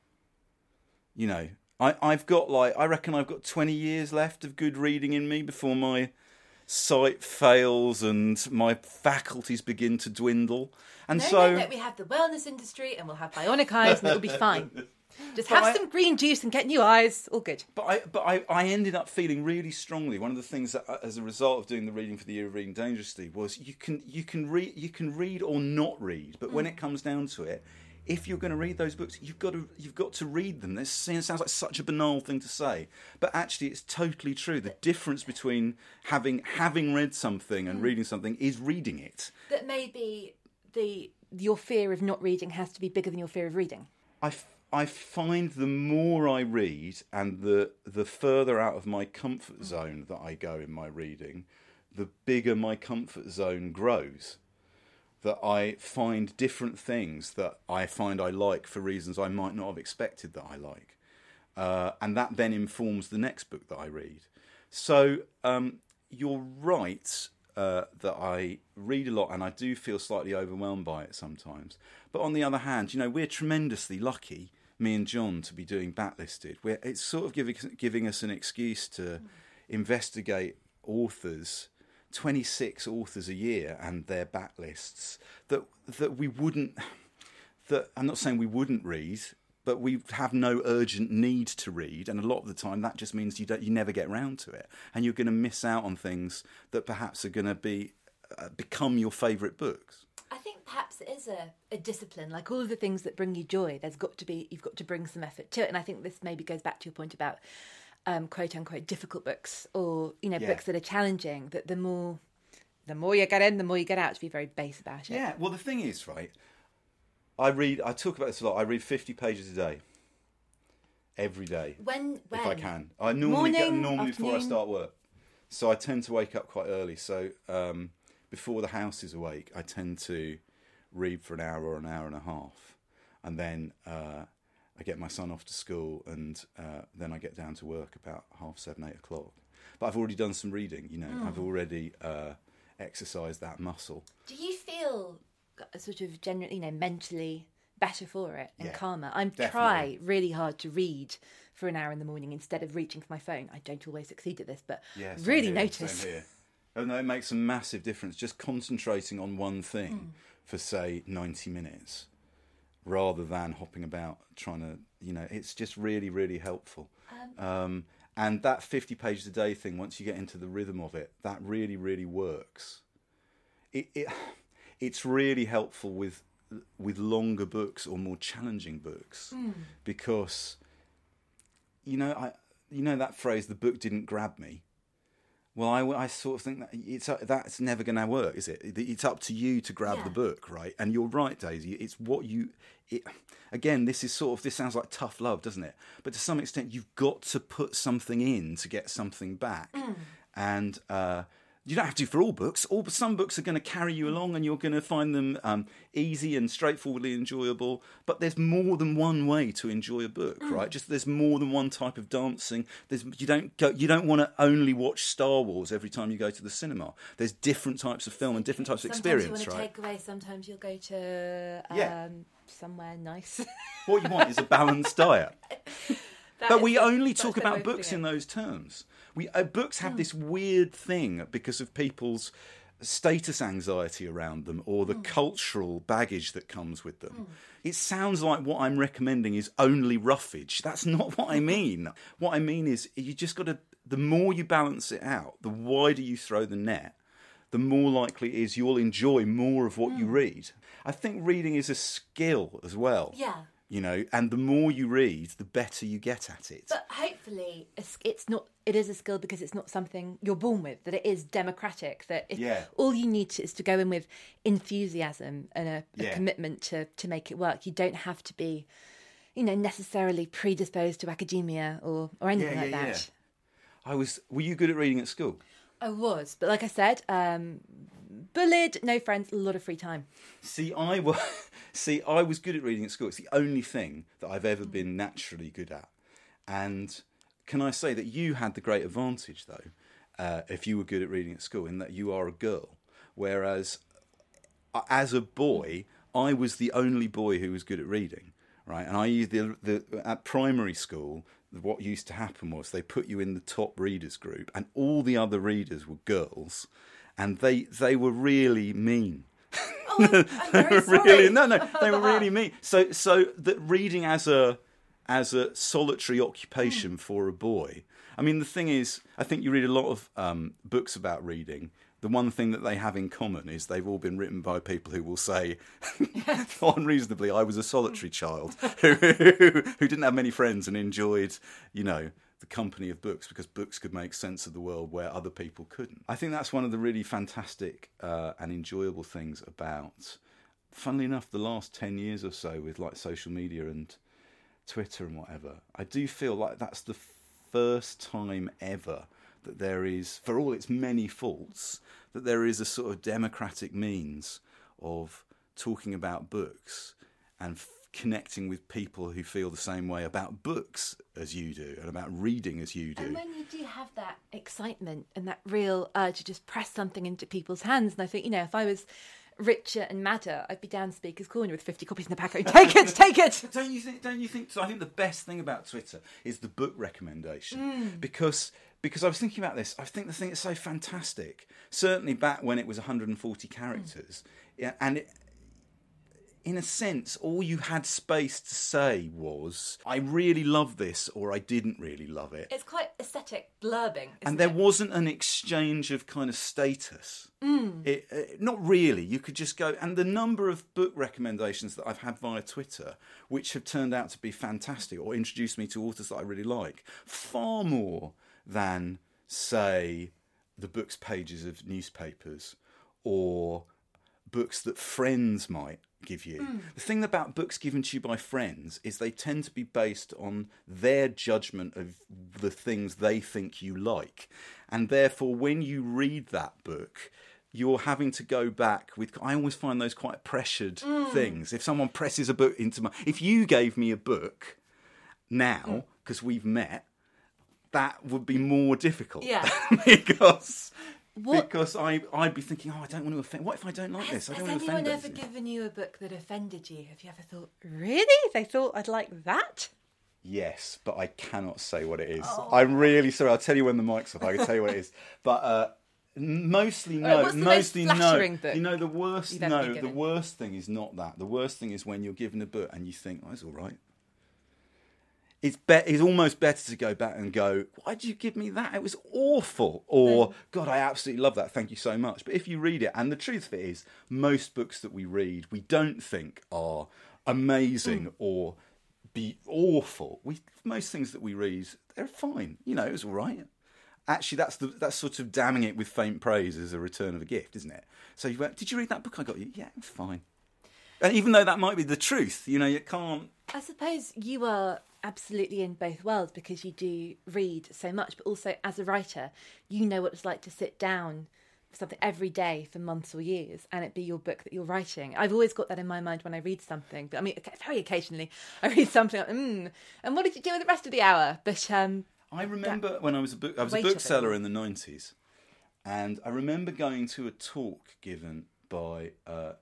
You know, I, I've got like I reckon I've got twenty years left of good reading in me before my sight fails and my faculties begin to dwindle. And no, so no, no, we have the wellness industry and we'll have bionic eyes and it'll be fine. Just have I, some green juice and get new eyes. All good. But I, but I, I ended up feeling really strongly. One of the things that, uh, as a result of doing the reading for the year of reading dangerously, was you can you can read you can read or not read. But mm. when it comes down to it, if you're going to read those books, you've got to you've got to read them. This sounds like such a banal thing to say, but actually, it's totally true. The difference between having having read something and mm. reading something is reading it. That maybe the your fear of not reading has to be bigger than your fear of reading. I I find the more I read and the the further out of my comfort zone that I go in my reading, the bigger my comfort zone grows. That I find different things that I find I like for reasons I might not have expected that I like. Uh, and that then informs the next book that I read. So um, you're right uh, that I read a lot and I do feel slightly overwhelmed by it sometimes. But on the other hand, you know, we're tremendously lucky me and John to be doing backlisted. Where it's sort of giving giving us an excuse to mm. investigate authors, twenty six authors a year and their backlists that that we wouldn't. That I'm not saying we wouldn't read, but we have no urgent need to read, and a lot of the time that just means you don't, you never get round to it, and you're going to miss out on things that perhaps are going to be uh, become your favourite books. I think perhaps it is a, a discipline. Like all of the things that bring you joy, there's got to be you've got to bring some effort to it. And I think this maybe goes back to your point about um, quote unquote difficult books or you know Yeah. books that are challenging. That the more the more you get in, the more you get out. To be very base about it. Yeah, well, the thing is, right? I read. I talk about this a lot. I read fifty pages a day, every day, When when if I can. I normally get Morning, normally before I start work, so I tend to wake up quite early. So um, before the house is awake, I tend to read for an hour or an hour and a half, and then uh, I get my son off to school, and uh, then I get down to work about half seven, eight o'clock. But I've already done some reading. You know. I've already uh, exercised that muscle. Do you feel sort of generally, you know, mentally better for it and Yeah, calmer? I try really hard to read for an hour in the morning instead of reaching for my phone. I don't always succeed at this, but Yeah, really here, notice. Oh it makes a massive difference. Just concentrating on one thing Hmm. for say ninety minutes, rather than hopping about trying to, you know, it's just really, really helpful. Um, and that fifty pages a day thing, once you get into the rhythm of it, that really, really works. It, it it's really helpful with with longer books or more challenging books because you know I you know that phrase the book didn't grab me well, I, I sort of think that it's uh, that's never going to work, is it? It's up to you to grab Yeah. the book, right? And you're right, Daisy. It's what you. It, again, this is sort of this sounds like tough love, doesn't it? But to some extent, you've got to put something in to get something back, and uh, you don't have to for all books. All some books are going to carry you along, and you're going to find them um, easy and straightforwardly enjoyable. But there's more than one way to enjoy a book, right? Just there's more than one type of dancing. There's you don't go you don't want to only watch Star Wars every time you go to the cinema. There's different types of film and different types of experience, you want right? to take away. Sometimes you'll go to um, Yeah. somewhere nice. What you want is a balanced diet. That but we only talk about books in those terms. We uh, books have hmm. this weird thing because of people's status anxiety around them or the hmm. cultural baggage that comes with them. Hmm. It sounds like what I'm recommending is only roughage. That's not what I mean. what I mean is you just got to the more you balance it out, the wider you throw the net, the more likely it is you'll enjoy more of what you read. I think reading is a skill as well Yeah. You know and the more you read the better you get at it But hopefully, it's, not. It is a skill because it's not something you're born with. That it is democratic. That if Yeah. all you need to, is to go in with enthusiasm and a, a Yeah. commitment to to make it work. You don't have to be, you know, necessarily predisposed to academia or or anything Yeah, like yeah, that. i was were you good at reading at school I was, but like I said, um, bullied, no friends, a lot of free time. see i was see i was good at reading at school it's the only thing that i've ever been naturally good at and can i say that you had the great advantage though uh, if you were good at reading at school in that you are a girl whereas uh, as a boy, I was the only boy who was good at reading, right? And I used the, the at primary school. What used to happen was they put you in the top readers group, and all the other readers were girls, and they they were really mean. Oh, I'm, I'm very sorry. really no no they were really mean. So so that reading as a as a solitary occupation for a boy. I mean, the thing is, I think you read a lot of um, books about reading. The one thing that they have in common is they've all been written by people who will say, unreasonably, I was a solitary child who, who didn't have many friends and enjoyed, you know, the company of books because books could make sense of the world where other people couldn't. I think that's one of the really fantastic uh, and enjoyable things about, funnily enough, the last 10 years or so with like social media and Twitter and whatever. I do feel like that's the first time ever that there is, for all its many faults, that there is a sort of democratic means of talking about books and f- connecting with people who feel the same way about books as you do and about reading as you do. And when you do have that excitement and that real urge to just press something into people's hands, and I think, you know, if I was richer and madder, I'd be down Speaker's Corner with 50 copies in the back going, take it, take it! Don't you think? Don't you think? So I think the best thing about Twitter is the book recommendation mm. because because I was thinking about this. I think the thing that's so fantastic. Certainly back when it was 140 characters, yeah, and it, in a sense, all you had space to say was, I really love this, or I didn't really love it. It's quite aesthetic blurbing. and there it? wasn't an exchange of kind of status. It, uh, not really. You could just go, and the number of book recommendations that I've had via Twitter, which have turned out to be fantastic or introduced me to authors that I really like, far more than, say, the books pages of newspapers or books that friends might give you. Mm. The thing about books given to you by friends is they tend to be based on their judgment of the things they think you like. And therefore, when you read that book, you're having to go back with. I always find those quite pressured mm. things. If someone presses a book into my. If you gave me a book now, mm. because we've met, that would be more difficult. Yeah. because. What- Because I, I'd be thinking, oh, I don't want to offend. What if I don't like Has, this? I has don't want to anyone offend ever anything. given you a book that offended you? Have you ever thought, Really? They thought I'd like that? Yes, but I cannot say what it is. Oh. I'm really sorry. I'll tell you when the mic's off. I can tell you what it is. But uh, mostly no. what's the most mostly no. You know the worst. No, the worst thing is not that. The worst thing is when you're given a book and you think, "Oh, it's all right." It's be- It's almost better to go back and go, "Why did you give me that? It was awful." Or, "God, I absolutely love that. Thank you so much." But if you read it, and the truth of it is, most books that we read, we don't think are amazing Mm. or be awful. We most things that we read, they're fine. You know, it was all right. Actually, that's the that's sort of damning it with faint praise as a return of a gift, isn't it? So you went, did you read that book I got you? Yeah, it was fine. And even though that might be the truth, you know, you can't. I suppose you are absolutely in both worlds because you do read so much, but also as a writer, you know what it's like to sit down for something every day for months or years and it be your book that you're writing. I've always got that in my mind when I read something, but I mean, very occasionally I read something, like, mm, and what did you do with the rest of the hour? But um, I remember when I was a book, I was a weight of it bookseller in the nineties, and I remember going to a talk given by uh,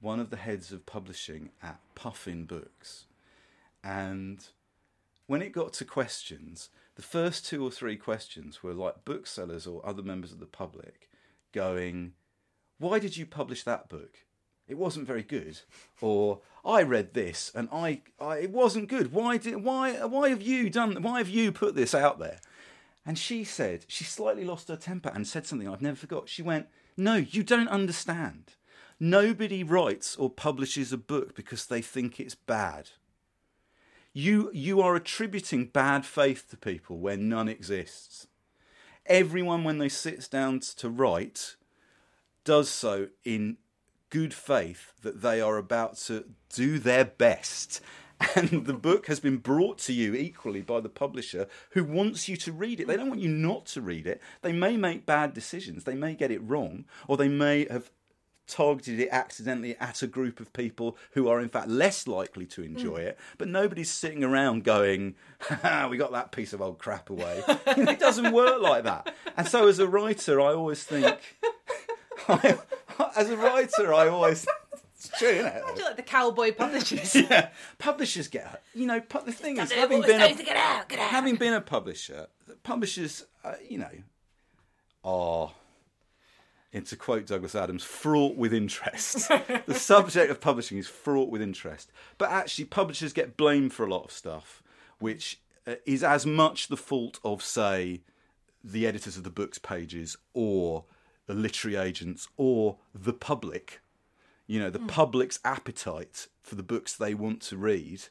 one of the heads of publishing at Puffin Books, and when it got to questions, the first two or three questions were like booksellers or other members of the public going, "Why did you publish that book?" it wasn't very good. Or i read this and I, I it wasn't good. Why did why why have you done why have you put this out there? And she said she slightly lost her temper and said something i've never forgot. She went no you don't understand. Nobody writes or publishes a book because they think it's bad you you are attributing bad faith to people where none exists everyone when they sits down to write does so in good faith that they are about to do their best. And the book has been brought to you equally by the publisher who wants you to read it. They don't want you not to read it. They may make bad decisions, they may get it wrong, or they may have targeted it accidentally at a group of people who are in fact less likely to enjoy it. But nobody's sitting around going, "Ha, we got that piece of old crap away. it doesn't work like that. And so as a writer, I always think. I, as a writer, I always. It's true, isn't it? I feel like the cowboy publishers. Yeah, publishers get. You know, pu- the thing is, having been a, having been a publisher, publishers, uh, you know, are. And to quote Douglas Adams, fraught with interest. the subject of publishing is fraught with interest. But actually, publishers get blamed for a lot of stuff, which uh, is as much the fault of, say, the editors of the books pages or the literary agents or the public. You know, the public's appetite for the books they want to read.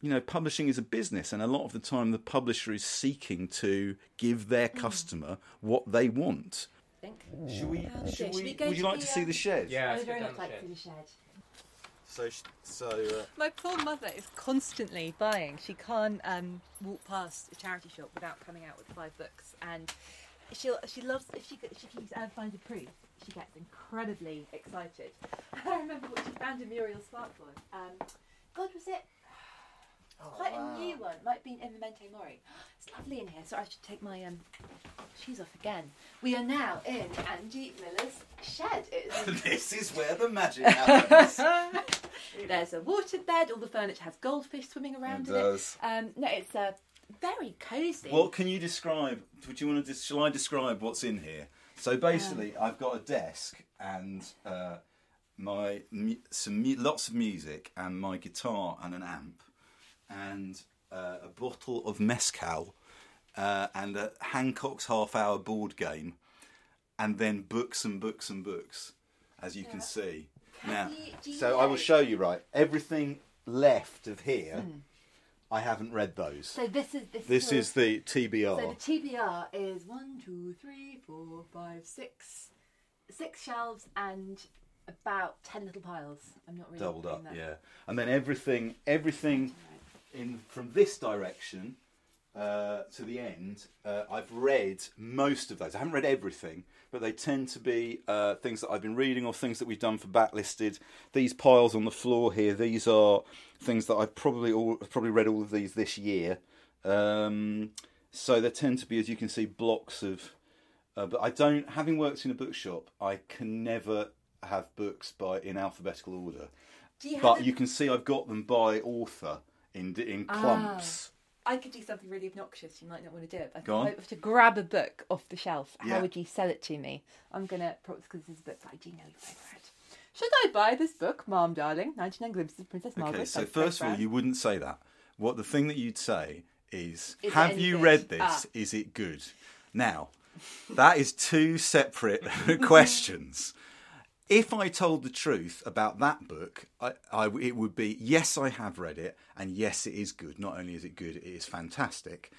You know, publishing is a business, and a lot of the time the publisher is seeking to give their customer what they want. I think. Should we? Should Should we we go would you like the, to see um, the shed? Yeah, I would very much like to see the shed. So, so uh, My poor mother is constantly buying. She can't um, walk past a charity shop without coming out with five books, and she she loves if she if she keeps uh, finds a proof. She gets incredibly excited. I remember what she found a Muriel Spark one. Um, God, was it? Oh, Quite a new one. Might be in Memento Mori. It's lovely in here. So I should take my um, shoes off again. We are now in Andy Miller's shed. This is where the magic happens. There's a waterbed. All the furniture has goldfish swimming around It in does. it. Um, no, it's uh, very cosy. what can you describe? Would you want to? Dis- shall I describe what's in here? So basically, I've got a desk, and uh, my some lots of music and my guitar and an amp and uh, a bottle of mezcal uh, and a Hancock's half hour board game and then books and books and books as you can see now you- do you so I will show you right everything left of here I haven't read those So this is this. this sort is the TBR So the TBR is one, two, three, four, five, six, six shelves and about ten little piles. I'm not really doubled up that. yeah and then everything everything in from this direction uh, to the end uh, i've read most of those i haven't read everything but they tend to be uh, things that i've been reading or things that we've done for backlisted these piles on the floor here these are things that i've probably all probably read all of these this year um, so there tend to be as you can see blocks of uh, but I don't. Having worked in a bookshop, I can never have books by in alphabetical order. You but a- you can see I've got them by author in in clumps. I could do something really obnoxious. You might not want to do it. But Go on. I have to grab a book off the shelf. How Yeah. would you sell it to me? I'm gonna probably because this is a book that I do know you've read. Should I buy this book, Ma'am, darling? 99 Glimpses of Princess Margaret. Okay, so by first of all, Brown? you wouldn't say that. What the thing that you'd say is, Is it "Have any you good?" read this? Ah. Is it good?" Now, that is two separate questions. If I told the truth about that book, I, I, it would be yes, I have read it, and yes, it is good. Not only is it good, it is fantastic.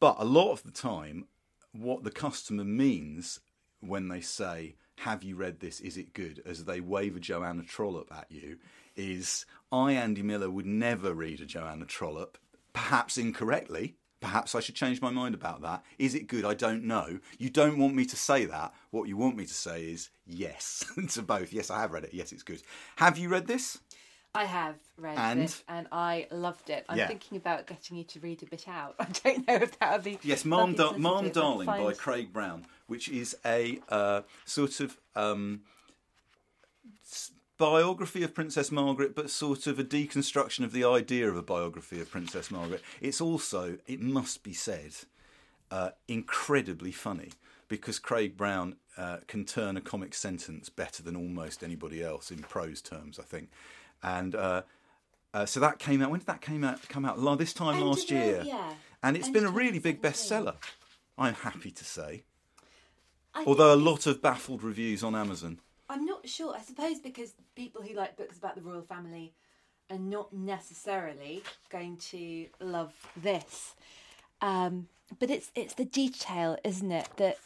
But a lot of the time, what the customer means when they say, Have you read this? Is it good? as they wave a Joanna Trollope at you, is I, Andy Miller, would never read a Joanna Trollope, perhaps incorrectly. Perhaps I should change my mind about that. Is it good? I don't know. You don't want me to say that. What you want me to say is yes to both. Yes, I have read it. Yes, it's good. Have you read this? I have read And? this and I loved it. I'm Yeah. thinking about getting you to read a bit out. I don't know if that would be. Yes, Mom, Dar- Ma'am Darling by Craig Brown, which is a uh, sort of um, biography of Princess Margaret, but sort of a deconstruction of the idea of a biography of Princess Margaret. It's also, it must be said, uh, incredibly funny because Craig Brown uh, can turn a comic sentence better than almost anybody else in prose terms, I think. And uh, uh, so that came out. When did that came out? Come out this time End last year, yeah. and it's End been a really big bestseller. I'm happy to say, I although a lot of baffled reviews on Amazon. I'm not sure. I suppose because people who like books about the royal family are not necessarily going to love this. Um, but it's it's the detail, isn't it? The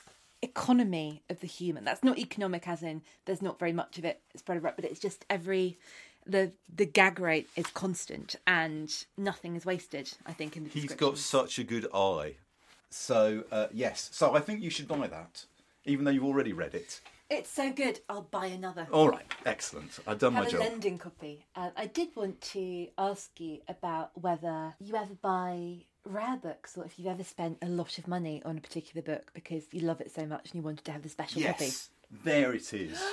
economy of the human. That's not economic, as in there's not very much of it spread around, but it's just every the the gag rate is constant and nothing is wasted. I think in the He's got such a good eye. So uh, yes, so I think you should buy that, even though you've already read it. It's so good. I'll buy another. All right, excellent. I've done have my a job. lending copy. Uh, I did want to ask you about whether you ever buy rare books or if you've ever spent a lot of money on a particular book because you love it so much and you wanted to have the special copy. Yes, there it is.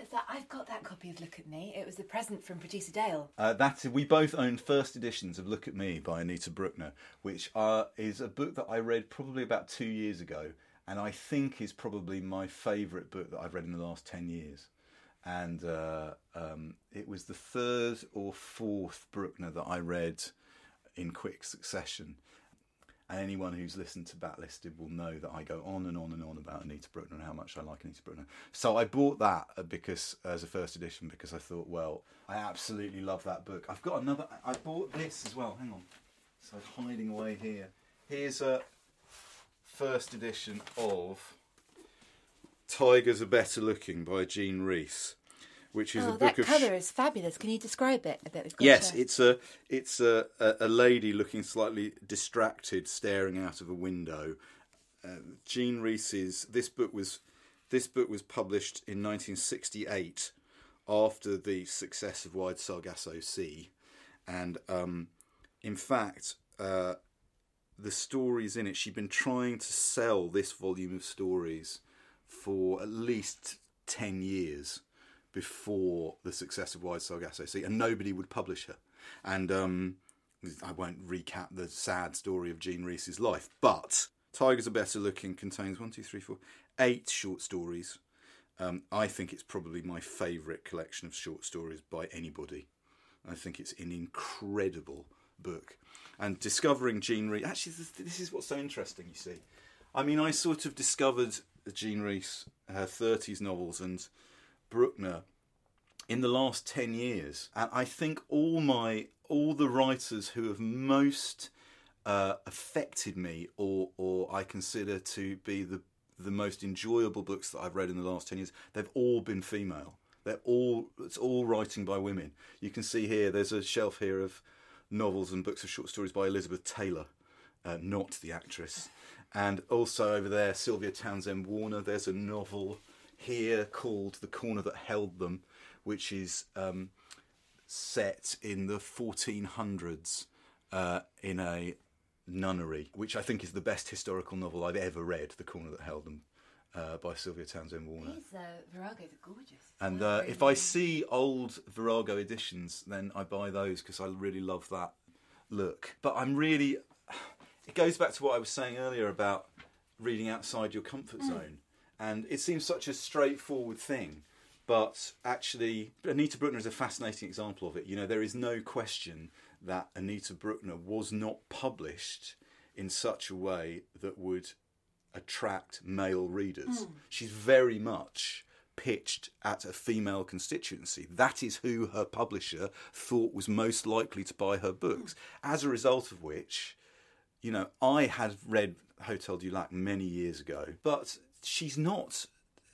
Is that I've got that copy of Look at Me. It was a present from producer Dale. Uh, that we both owned first editions of Look at Me by Anita Brookner, which uh, is a book that I read probably about two years ago, and I think is probably my favourite book that I've read in the last ten years. And uh, um, it was the third or fourth Brookner that I read in quick succession. And anyone who's listened to Backlisted will know that I go on and on and on about Anita Brookner and how much I like Anita Brookner. So I bought that uh, because as a first edition because I thought, well, I absolutely love that book. I've got another. I bought this as well. Hang on. So hiding away here. Here's a first edition of Tigers Are Better Looking by Jean Rhys, which is a Oh, book that of cover is fabulous. Can you describe it a bit? Yes, it's a it's a, a, a lady looking slightly distracted, staring out of a window. Uh, Jean Rhys's this book was this book was published in 1968 after the success of Wide Sargasso Sea, and um, in fact, uh, the stories in it. She'd been trying to sell this volume of stories for at least ten years before the success of Wide Sargasso Sea, and nobody would publish her. And um, I won't recap the sad story of Jean Rhys's life, but Tigers Are Better Looking contains one, two, three, four, eight short stories. Um, I think it's probably my favourite collection of short stories by anybody. I think it's an incredible book. And discovering Jean Rhys, actually, this, is what's so interesting, you see. I mean, I sort of discovered Jean Rhys, her 30s novels, and Brookner in the last 10 years. And I think all my, all the writers who have most uh, affected me or, or I consider to be the, the most enjoyable books that I've read in the last 10 years, they've all been female. They're all, it's all writing by women. You can see here, there's a shelf here of novels and books of short stories by Elizabeth Taylor, uh, not the actress. And also over there, Sylvia Townsend Warner. There's a novel here called The Corner That Held Them, which is um, set in the 1400s uh, in a nunnery, which I think is the best historical novel I've ever read, The Corner That Held Them. Uh, by Sylvia Townsend Warner. These uh, Viragos are gorgeous. And uh, if I see old Virago editions, then I buy those because I really love that look. But I'm really. It goes back to what I was saying earlier about reading outside your comfort zone. And it seems such a straightforward thing. But actually, Anita Brookner is a fascinating example of it. You know, there is no question that Anita Brookner was not published in such a way that would attract male readers. Hmm. She's very much pitched at a female constituency. That is who her publisher thought was most likely to buy her books. Hmm. As a result of which, you know, I had read Hotel du Lac many years ago, but she's not.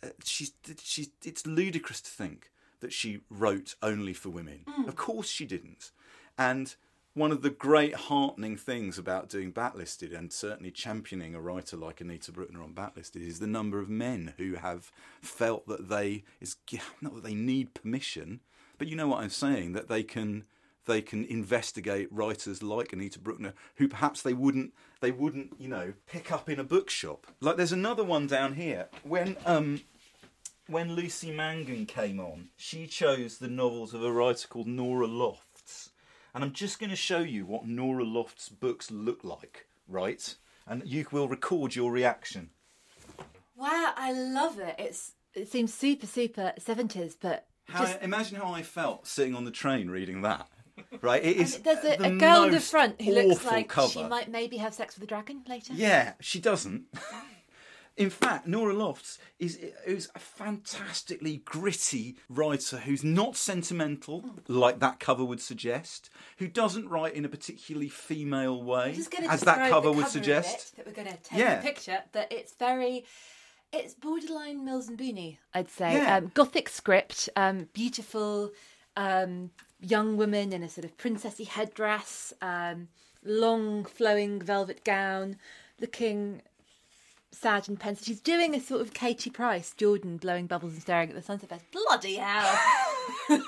uh, She's she's. It's ludicrous to think that she wrote only for women. Hmm. Of course she didn't, and one of the great heartening things about doing Backlisted and certainly championing a writer like Anita Brookner on Backlisted is the number of men who have felt that they is not that they need permission, but you know what I'm saying that they can they can investigate writers like Anita Brookner who perhaps they wouldn't they wouldn't you know pick up in a bookshop. Like there's another one down here when um when Lucy Mangan came on, she chose the novels of a writer called Norah Lofts. And I'm just going to show you what Norah Lofts' books look like, right? And you will record your reaction. Wow, I love it. It's it seems super super seventies, but How, just imagine how I felt sitting on the train reading that. Right? It is there's a, the a girl in the front who looks like cover. she might maybe have sex with a dragon later. Yeah, she doesn't. In fact, Norah Lofts is, is a fantastically gritty writer who's not sentimental, like that cover would suggest, who doesn't write in a particularly female way, I'm just gonna as that cover would cover suggest. it, that we're going to take Yeah. a picture. That it's very, it's borderline Mills and Booney, I'd say. Yeah. Um, Gothic script, um, beautiful um, young woman in a sort of princessy headdress, um, long flowing velvet gown, looking sad and pensive. She's doing a sort of Katie Price, Jordan blowing bubbles and staring at the sunset. Best. Bloody hell!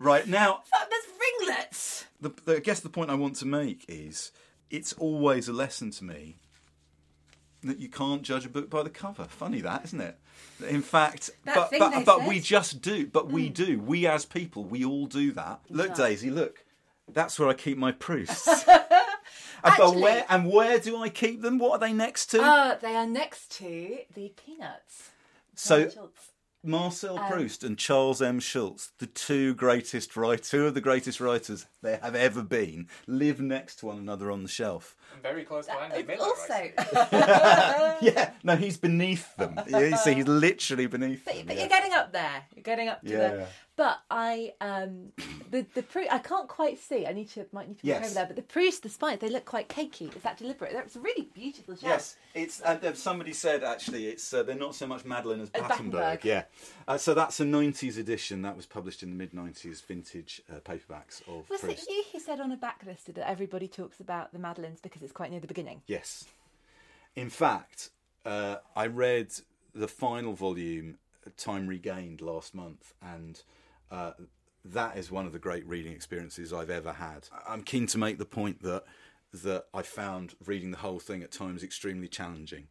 Right now, There's ringlets. the, the, I guess the point I want to make is it's always a lesson to me that you can't judge a book by the cover. Funny that, isn't it? In fact, That but but, but we just do. But we mm. do. We as people, we all do that. Look, Daisy, look. That's where I keep my proofs. And but where and where do I keep them? What are they next to? Uh, they are next to the peanuts. so Marcel Um, Proust and Charles M. Schulz, the two greatest writers, two of the greatest writers there have ever been, live next to one another on the shelf. Very close to Andy Miller. also, yeah, no, he's beneath them. You see, he's literally beneath but, them. but yeah. you're getting up there. You're getting up to Yeah. the. But I, um, the the Proust, I can't quite see. I need to might need to Yes. over there. But the Proust, the spines, they look quite cakey. Is that deliberate? It's a really beautiful shot. Yes, it's. Uh, somebody said actually, it's uh, they're not so much Madeleine as Battenberg. Battenberg. Yeah, uh, so that's a '90s edition that was published in the mid '90s, vintage uh, paperbacks of Was it you who said on a backlisted that everybody talks about the Madeleines because it's quite near the beginning? Yes. In fact, uh, I read the final volume, Time Regained, last month, and uh, that is one of the great reading experiences I've ever had. I'm keen to make the point that that I found reading the whole thing at times extremely challenging.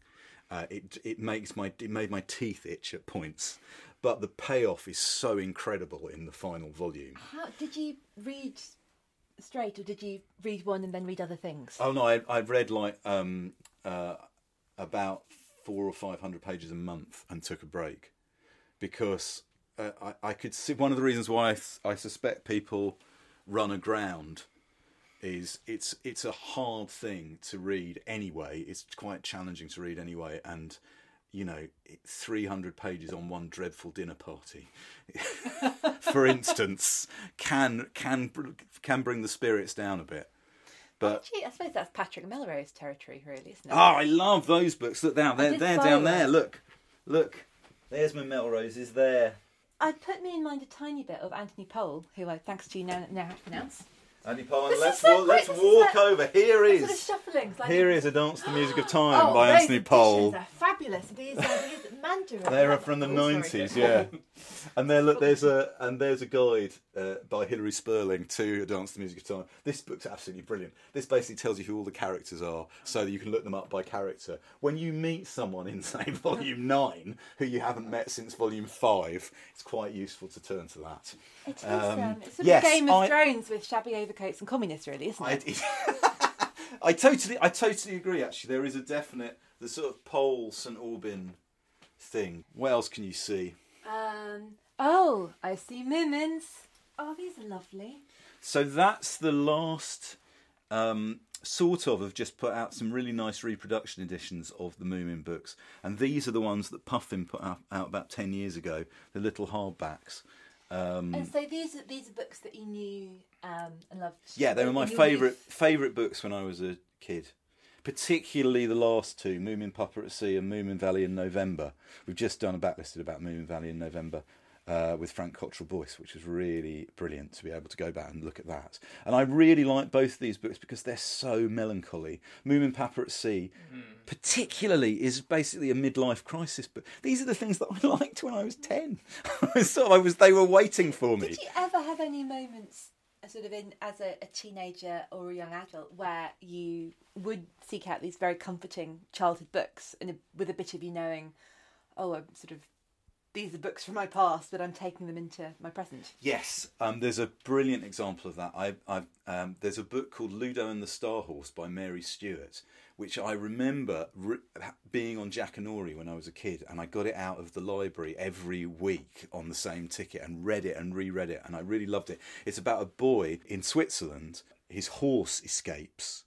Uh, it it makes my it made my teeth itch at points, but the payoff is so incredible in the final volume. How did you read straight, or did you read one and then read other things? Oh no, I, I've read like um, uh, about four or five hundred pages a month and took a break. because uh, I, I could see one of the reasons why I suspect people run aground is it's it's a hard thing to read anyway. It's quite challenging to read anyway, and you know, three hundred pages on one dreadful dinner party, for instance, can can can bring the spirits down a bit. But Actually, I suppose that's Patrick Melrose territory, really, isn't it? oh, I love those books. Look down, they're they're down there. Look, look. There's my Melrose. Is there? I put me in mind a tiny bit of Anthony Powell, who I, thanks to you, now, now have to pronounce. Andy Pine, This is let's so walk, let's is walk like- over. Here Sort of is shuffling. Like here is a dance to the music of time oh, by those Anthony Powell. editions are fabulous. These, these Mandarin. They're from the Oh, nineties, yeah. And there, look, there's a and there's a guide uh, by Hilary Spurling to A Dance to the Music of Time. This book's absolutely brilliant. This basically tells you who all the characters are, so that you can look them up by character. When you meet someone in say Volume Nine who you haven't met since Volume Five, it's quite useful to turn to that. It is. Um, Um, it's sort yes, of Game of I- Thrones with shabby overcoats and communists, really, isn't I, it? I totally, I totally agree. Actually, there is a definite the sort of Powell St Aubyn thing. What else can you see? Um, oh, I see Moomins. Oh, these are lovely. So that's the last um, sort of have just put out some really nice reproduction editions of the Moomin books, and these are the ones that Puffin put out, out about ten years ago. The little hardbacks. Um, And so these are these are books that you knew um, and loved. yeah, they were my favourite youth. favourite books when I was a kid. Particularly the last two, Moomin Papa at Sea and Moomin Valley in November. We've just done a backlisted about Moomin Valley in November uh, with Frank Cottrell Boyce, which was really brilliant to be able to go back and look at that. And I really like both of these books because they're so melancholy. Moomin Papa at Sea, particularly, is basically a midlife crisis book. These are the things that I liked when I was 10. I was sort of, I was, they were waiting for me. Did you ever have any moments, uh, sort of in as a, a teenager or a young adult, where you would seek out these very comforting childhood books, and a, with a bit of you knowing, oh, I'm sort of these are books from my past, but I'm taking them into my present. Yes, um, there's a brilliant example of that. I, I, um, there's a book called Ludo and the Star Horse by Mary Stewart, which I remember re- being on Jack and Jackanory when I was a kid, and I got it out of the library every week on the same ticket and read it and reread it, and I really loved it. It's about a boy in Switzerland. His horse escapes,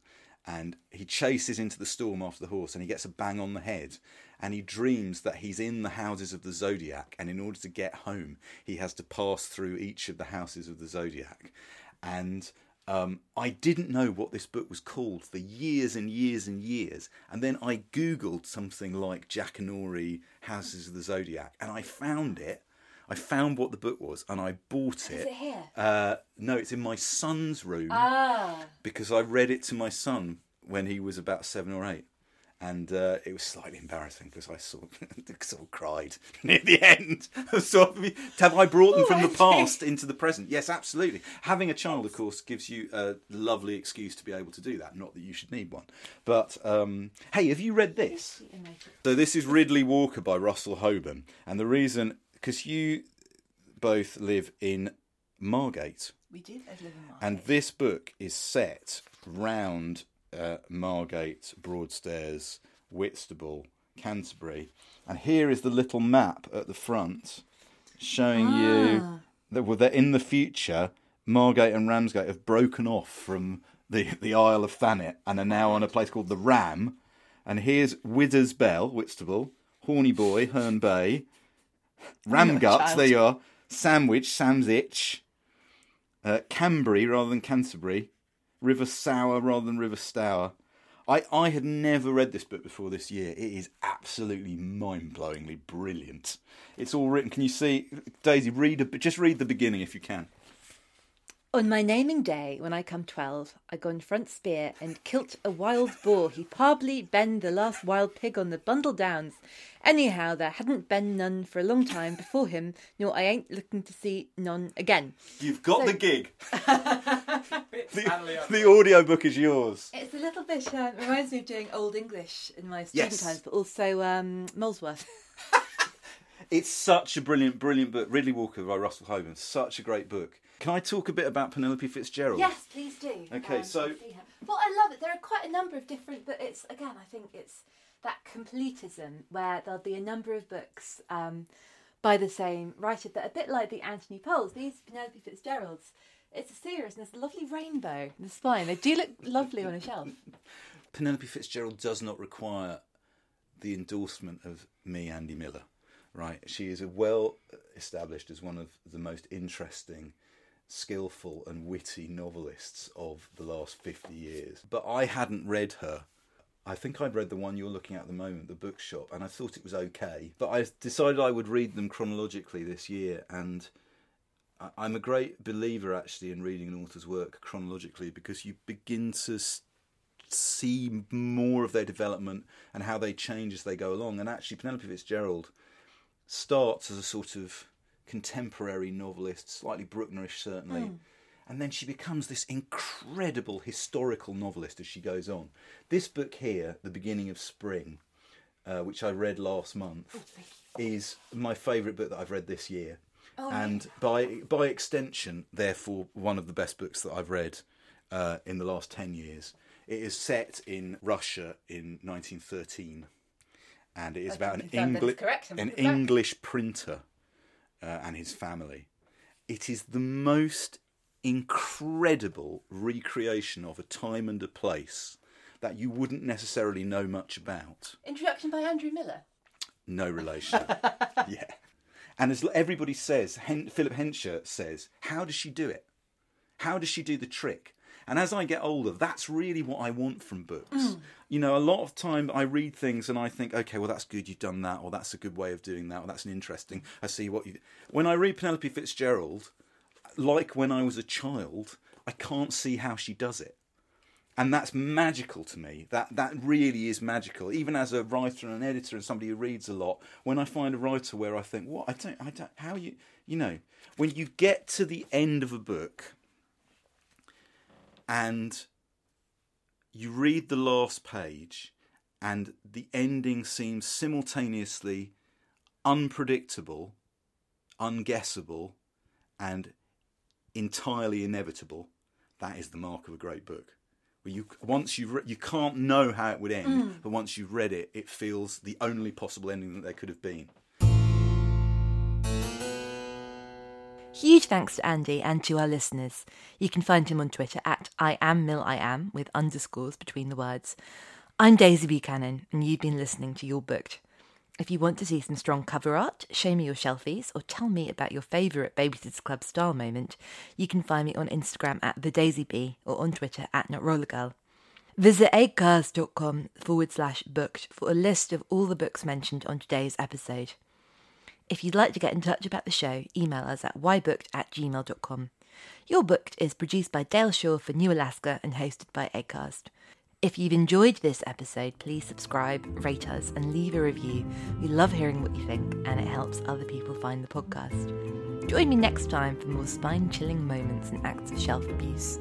and he chases into the storm after the horse, and he gets a bang on the head. And he dreams that he's in the houses of the zodiac, and in order to get home, he has to pass through each of the houses of the zodiac. And um, I didn't know what this book was called for years and years and years. And then I Googled something like Jackanory Houses of the Zodiac, and I found it. I found what the book was, and I bought it. Is it here? Uh, no, it's in my son's room Ah, because I read it to my son when he was about seven or eight. And uh, it was slightly embarrassing because I sort of, sort of cried near the end. sort of, have I brought them from the past into the present? Yes, absolutely. Having a child, of course, gives you a lovely excuse to be able to do that. Not that you should need one. But um, hey, have you read this? So this is Riddley Walker by Russell Hoban, and the reason because you both live in Margate, we do both live in Margate. and this book is set round uh, Margate, Broadstairs, Whitstable, Canterbury, and here is the little map at the front showing you that well, that in the future Margate and Ramsgate have broken off from the the Isle of Thanet and are now on a place called the Ram. And here's Widder's Bell, Whitstable, Horny Boy, Herne Bay, Ramguts, there you are, Sandwich, Sam's Itch, uh, Cambry rather than Canterbury, River Sour rather than River Stour. I, I had never read this book before this year. It is absolutely mind blowingly brilliant. It's all written. Can you see, Daisy? Read a, just read the beginning if you can. On my naming day, when I come twelve, I gone front spear and kilt a wild boar. He probably ben the last wild pig on the Bundle Downs. Anyhow, there hadn't been none for a long time before him, nor I ain't looking to see none again. You've got So- the gig. Stanley the, up. the audiobook is yours. It's a little bit uh, reminds me of doing Old English in my student Yes. times, but also um, Molesworth. It's such a brilliant, brilliant book. Riddley Walker by Russell Hoban. Such a great book. Can I talk a bit about Penelope Fitzgerald? Yes, please do. Okay, Um, so- well, I love it. There are quite a number of different, but it's again, I think it's that completism where there'll be a number of books um, by the same writer, but a bit like the Anthony Powells, these Penelope Fitzgeralds, it's a series and there's a lovely rainbow in the spine. They do look lovely on a shelf. Penelope Fitzgerald does not require the endorsement of me, Andy Miller. Right, she is a well established as one of the most interesting, skillful, and witty novelists of the last fifty years. But I hadn't read her. I think I'd read the one you're looking at at the moment, the bookshop, and I thought it was okay. But I decided I would read them chronologically this year, and I'm a great believer actually in reading an author's work chronologically because you begin to see more of their development and how they change as they go along. And actually, Penelope Fitzgerald starts as a sort of contemporary novelist, slightly Brooknerish certainly, and then she becomes this incredible historical novelist as she goes on. This book here, The Beginning of Spring, uh, which I read last month, is my favourite book that I've read this year. and by by extension, therefore, one of the best books that I've read uh, in the last ten years. It is set in Russia in 1913, and it is about an confirm that is English an. English printer uh, and his family. It is the most incredible recreation of a time and a place that you wouldn't necessarily know much about. Introduction by Andrew Miller. No relation. yeah. And as everybody says, Hen- Philip Hensher says, how does she do it? How does she do the trick? And as I get older, that's really what I want from books. Mm. You know, a lot of time I read things and I think, okay, well, that's good, you've done that, or that's a good way of doing that, or that's an interesting. I see what you. When I read Penelope Fitzgerald, like when I was a child, I can't see how she does it and that's magical to me. That that really is magical. Even as a writer and an editor and somebody who reads a lot, when I find a writer where I think, what I don't, I don't, how you, you know, when you get to the end of a book and you read the last page, and the ending seems simultaneously unpredictable, unguessable, and entirely inevitable. That is the mark of a great book where you once you've re- you can't know how it would end, mm. but once you've read it, it feels the only possible ending that there could have been. Huge thanks to Andy and to our listeners. You can find him on Twitter at I am Mill I am with underscores between the words. I'm Daisy Buchanan, and you've been listening to You're Booked. If you want to see some strong cover art, show me your shelfies, or tell me about your favourite Babysitters Club style moment, you can find me on Instagram at the Daisy Bee or on Twitter at NotRollerGirl. Visit acast.com forward slash booked for a list of all the books mentioned on today's episode. If you'd like to get in touch about the show, email us at whybooked at gmail.com. You're Booked is produced by Dale Shaw for New Alaska and hosted by Acast. If you've enjoyed this episode, please subscribe, rate us, and leave a review. We love hearing what you think, and it helps other people find the podcast. Join me next time for more spine chilling moments and acts of shelf abuse.